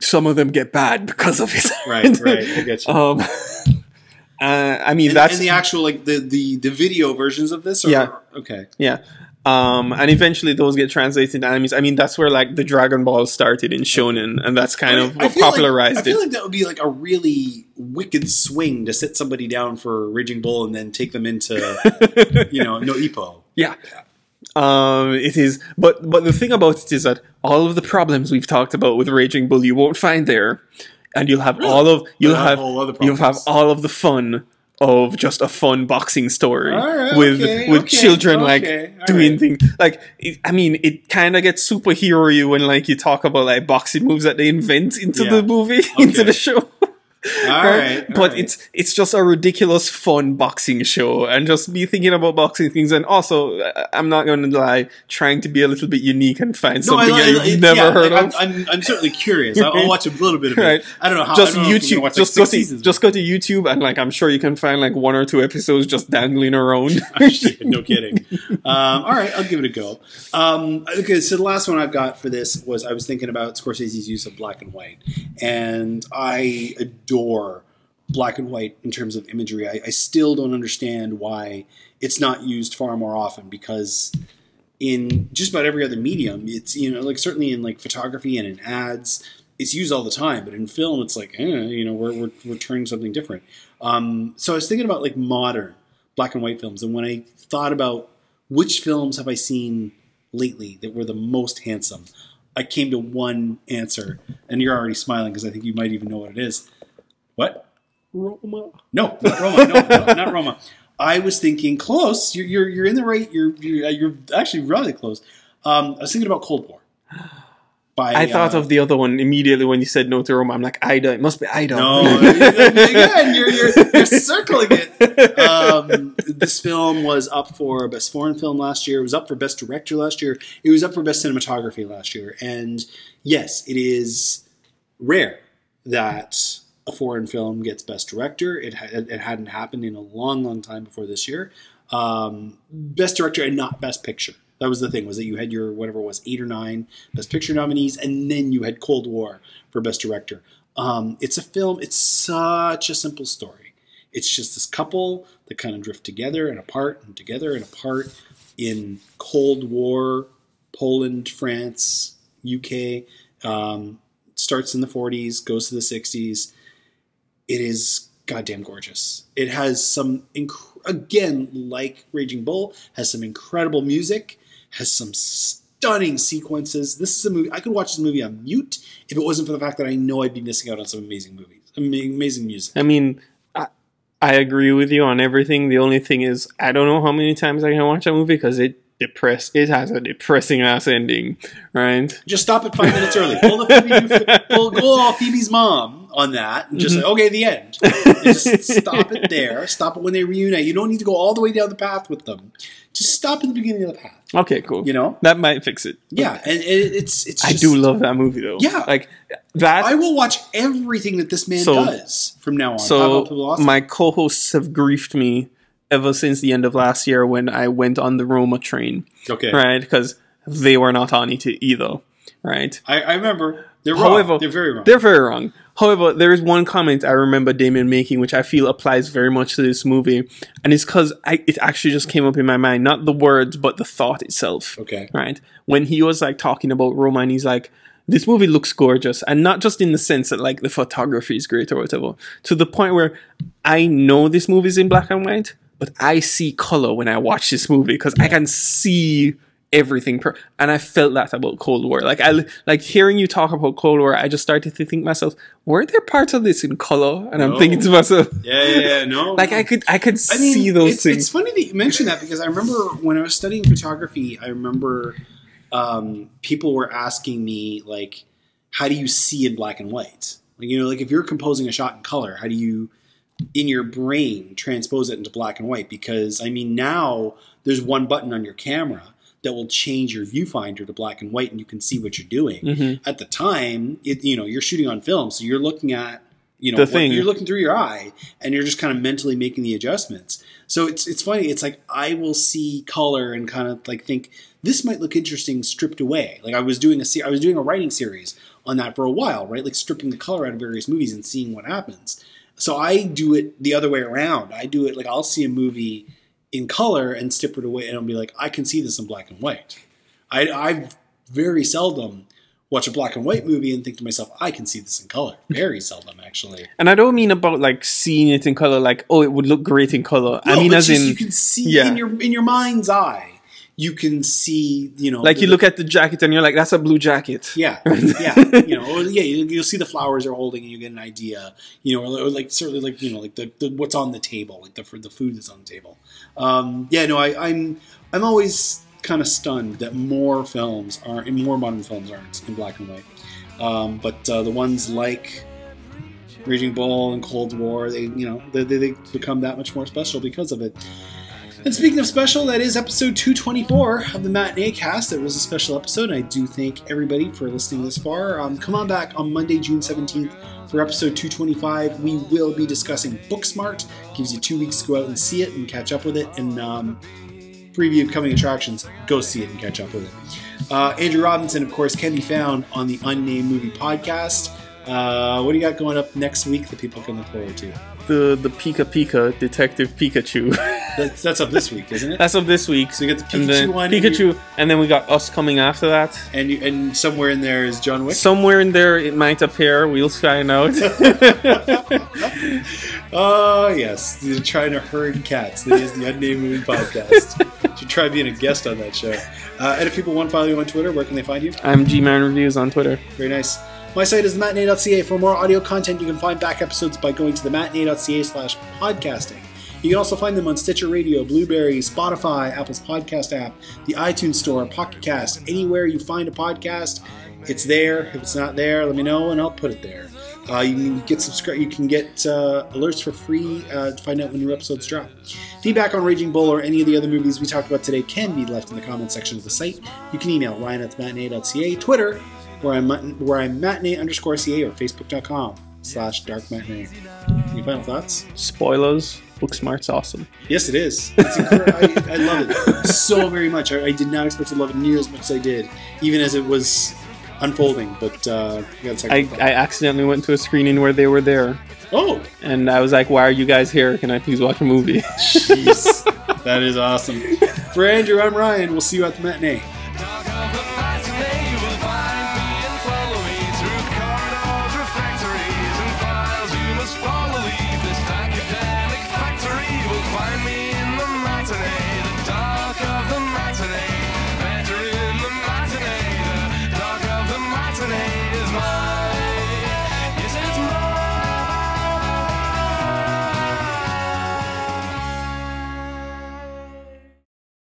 [SPEAKER 1] Some of them get bad because of.
[SPEAKER 2] Right, right. I get you.
[SPEAKER 1] Um, uh, I mean,
[SPEAKER 2] and,
[SPEAKER 1] that's
[SPEAKER 2] and the actual like the, the the video versions of this. Are,
[SPEAKER 1] Yeah.
[SPEAKER 2] Okay.
[SPEAKER 1] yeah. Um, and eventually those get translated into animes. I mean, that's where like the Dragon Ball started in shonen, and that's kind of
[SPEAKER 2] I
[SPEAKER 1] what
[SPEAKER 2] feel like-
[SPEAKER 1] popularized
[SPEAKER 2] I feel like that would be like a really wicked swing to sit somebody down for Raging Bull and then take them into you know no Ippo.
[SPEAKER 1] Yeah. Um, it is, but but the thing about it is that all of the problems we've talked about with Raging Bull you won't find there, and you'll have all of you'll
[SPEAKER 2] But
[SPEAKER 1] have you'll have all of the fun of just a fun boxing story
[SPEAKER 2] All right,
[SPEAKER 1] with
[SPEAKER 2] okay,
[SPEAKER 1] with
[SPEAKER 2] okay,
[SPEAKER 1] children like
[SPEAKER 2] okay, all
[SPEAKER 1] doing
[SPEAKER 2] right.
[SPEAKER 1] things like it, I mean it kind of gets superhero you when like you talk about like boxing moves that they invent into
[SPEAKER 2] Yeah.
[SPEAKER 1] the movie into the show.
[SPEAKER 2] All right,
[SPEAKER 1] but
[SPEAKER 2] right.
[SPEAKER 1] it's it's just a ridiculous fun boxing show and just me thinking about boxing things and also uh, i'm not gonna lie trying to be a little bit unique and find
[SPEAKER 2] No,
[SPEAKER 1] something
[SPEAKER 2] I-
[SPEAKER 1] have never
[SPEAKER 2] yeah,
[SPEAKER 1] heard
[SPEAKER 2] like,
[SPEAKER 1] of
[SPEAKER 2] I'm, I'm, I'm certainly curious. I'll, I'll watch a little bit of it.
[SPEAKER 1] Right.
[SPEAKER 2] I don't know how.
[SPEAKER 1] just
[SPEAKER 2] don't know if I'm
[SPEAKER 1] youtube
[SPEAKER 2] watch, like,
[SPEAKER 1] just go to
[SPEAKER 2] seasons.
[SPEAKER 1] just go to youtube and like i'm sure you can find like one or two episodes just dangling around
[SPEAKER 2] no kidding. Um, all right, I'll give it a go. Um, okay, so the last one I've got for this was I was thinking about Scorsese's use of black and white, and I adore black and white in terms of imagery. I, I still don't understand why it's not used far more often because in just about every other medium, it's you know like certainly in like photography and in ads, it's used all the time. But in film, it's like eh, you know we're, we're we're turning something different. Um, so I was thinking about like modern black and white films, and when I thought about which films have I seen lately that were the most handsome, I came to one answer, and you're already smiling because I think you might even know what it is. What?
[SPEAKER 1] Roma.
[SPEAKER 2] No, not Roma. No, no, not Roma. I was thinking close. You're you're, you're in the right. You're you're, you're actually really close. Um, I was thinking about Cold War. By,
[SPEAKER 1] i thought
[SPEAKER 2] uh,
[SPEAKER 1] of the other one immediately when you said no to roma i'm like ida it must be ida
[SPEAKER 2] No, again, you're, you're, you're circling it. Um, this film was up for Best Foreign Film last year. It was up for Best Director last year. It was up for Best Cinematography last year. And yes, it is rare that a foreign film gets Best Director. It, ha- it hadn't happened in a long, long time before this year. Um, best Director and not Best Picture. That was the thing was that you had your whatever it was eight or nine Best Picture nominees, and then you had Cold War for Best Director. Um, it's a film. It's such a simple story. It's just this couple that kind of drift together and apart and together and apart in Cold War, Poland, France, UK. Um, starts in the 40s, goes to the 60s. It is goddamn gorgeous. It has some, inc- again, like Raging Bull, has some incredible music, has some stunning sequences. This is a movie, I could watch this movie on mute if it wasn't for the fact that I know I'd be missing out on some amazing movies, ama- amazing music.
[SPEAKER 1] I mean, I, I agree with you on everything. The only thing is, I don't know how many times I can watch a movie because it depress. It has a depressing ass ending, right?
[SPEAKER 2] Just stop it five minutes early. Pull the Phoebe, pull, go all Phoebe's mom on that, and just
[SPEAKER 1] Mhm.
[SPEAKER 2] say, okay, the end. Just stop it there. Stop it when they reunite. You don't need to go all the way down the path with them. Just stop at the beginning of the path.
[SPEAKER 1] Okay, cool.
[SPEAKER 2] You know?
[SPEAKER 1] that might fix it.
[SPEAKER 2] Yeah, and it, it's it's.
[SPEAKER 1] I
[SPEAKER 2] Just,
[SPEAKER 1] do love that movie though.
[SPEAKER 2] Yeah.
[SPEAKER 1] like that.
[SPEAKER 2] I will watch everything that this man
[SPEAKER 1] So-
[SPEAKER 2] does from now on.
[SPEAKER 1] so my co-hosts have griefed me ever since the end of last year when I went on the Roma train,
[SPEAKER 2] okay,
[SPEAKER 1] right? Because they were not on it either, right?
[SPEAKER 2] I, I remember. They're wrong.
[SPEAKER 1] However,
[SPEAKER 2] they're very wrong.
[SPEAKER 1] They're very wrong. However, there is one comment I remember Damien making, which I feel applies very much to this movie, and it's because it actually just came up in my mind, not the words, but the thought itself.
[SPEAKER 2] okay.
[SPEAKER 1] Right when he was like talking about Roma, and he's like, "This movie looks gorgeous," and not just in the sense that like the photography is great or whatever, to the point where I know this movie is in black and white, but I see color when I watch this movie because I can see everything per- and i felt that about cold war like i like hearing you talk about cold war i just started to think myself were there parts of this in color and i'm thinking to myself
[SPEAKER 2] Yeah, yeah, yeah. No,
[SPEAKER 1] like i could i could
[SPEAKER 2] I mean,
[SPEAKER 1] see those
[SPEAKER 2] it's,
[SPEAKER 1] things
[SPEAKER 2] It's funny that you mention that because I remember when I was studying photography, I remember um, people were asking me like, "How do you see in black and white?" Like, you know, like if you're composing a shot in color, how do you, in your brain, transpose it into black and white? Because I mean, now there's one button on your camera that will change your viewfinder to black and white, and you can see what you're doing.
[SPEAKER 1] Mhm.
[SPEAKER 2] At the time, it, you know, you're shooting on film, so you're looking at you know
[SPEAKER 1] The
[SPEAKER 2] what-
[SPEAKER 1] thing.
[SPEAKER 2] you're looking through your eye and you're just kind of mentally making the adjustments so it's it's funny it's like i will see color and kind of like think this might look interesting stripped away like i was doing a se- i was doing a writing series on that for a while right like stripping the color out of various movies and seeing what happens so i do it the other way around i do it like i'll see a movie in color and strip it away and i'll be like i can see this in black and white. I i very seldom watch a black and white movie and think to myself i can see this in color. Very seldom actually.
[SPEAKER 1] And i don't mean about like seeing it in color like oh it would look great in color. I mean as
[SPEAKER 2] just
[SPEAKER 1] in
[SPEAKER 2] you can see
[SPEAKER 1] yeah.
[SPEAKER 2] in your in your mind's eye, you can see you know
[SPEAKER 1] like
[SPEAKER 2] the-
[SPEAKER 1] you look at the jacket and you're like that's a blue jacket.
[SPEAKER 2] Yeah. Yeah. You know or, yeah you, you'll see the flowers they're holding and you get an idea you know or, or like certainly like you know like the, the what's on the table like the for the food that's on the table. Um, yeah no I, I'm I'm always kind of stunned that more films are in more modern films aren't in black and white. Um, but uh, the ones like Raging Bull and Cold War, they you know they, they, they become that much more special because of it. And speaking of special, that is episode 224 of the Matinee Cast. It was a special episode. I do thank everybody for listening this far. Um, come on back on Monday, June 17th for episode 225. We will be discussing Booksmart. Gives you two weeks to go out and see it and catch up with it. And um, preview of coming attractions. Go see it and catch up with it. Uh, Andrew Robinson, of course, can be found on the Unnamed Movie Podcast. Uh, what do you got going up next week that people can look forward to?
[SPEAKER 1] The the Pika Pika Detective Pikachu.
[SPEAKER 2] That's, that's up this week, isn't it?
[SPEAKER 1] That's up this week.
[SPEAKER 2] So you get the
[SPEAKER 1] and
[SPEAKER 2] Pikachu
[SPEAKER 1] then
[SPEAKER 2] one, and
[SPEAKER 1] Pikachu, and then we got us coming after that.
[SPEAKER 2] and you, and somewhere in there is John Wick.
[SPEAKER 1] Somewhere in there, it might appear. We'll find out.
[SPEAKER 2] Oh yes, you're trying to herd cats. That is the Unnamed Movie Podcast. Should try being a guest on that show. Uh, and if people want to follow you on Twitter, where can they find you?
[SPEAKER 1] I'm G Man Reviews on Twitter.
[SPEAKER 2] Very nice. My site is matinee.ca. For more audio content, you can find back episodes by going to the matinee.ca slash podcasting. You can also find them on Stitcher Radio, Blubrry, Spotify, Apple's podcast app, the iTunes Store, Pocket Cast, anywhere you find a podcast, it's there. If it's not there, let me know and I'll put it there. Uh, you can get subscribe. You can get uh, alerts for free uh, to find out when new episodes drop. Feedback on Raging Bull or any of the other movies we talked about today can be left in the comment section of the site. You can email ryan at matinee.ca, Twitter, where I'm, where I'm matinee underscore ca, or facebook.com slash dark matinee. Any final thoughts?
[SPEAKER 1] Spoilers. Booksmart's awesome.
[SPEAKER 2] Yes, it is. I, I love it so very much. I, I did not expect to love it near as much as I did, even as it was unfolding. But uh, I
[SPEAKER 1] I, I accidentally went to a screening where they were there,
[SPEAKER 2] oh,
[SPEAKER 1] and I was like, "Why are you guys here? Can I please watch a movie?"
[SPEAKER 2] jeez, that is awesome. For Andrew, I'm Ryan. We'll see you at the matinee.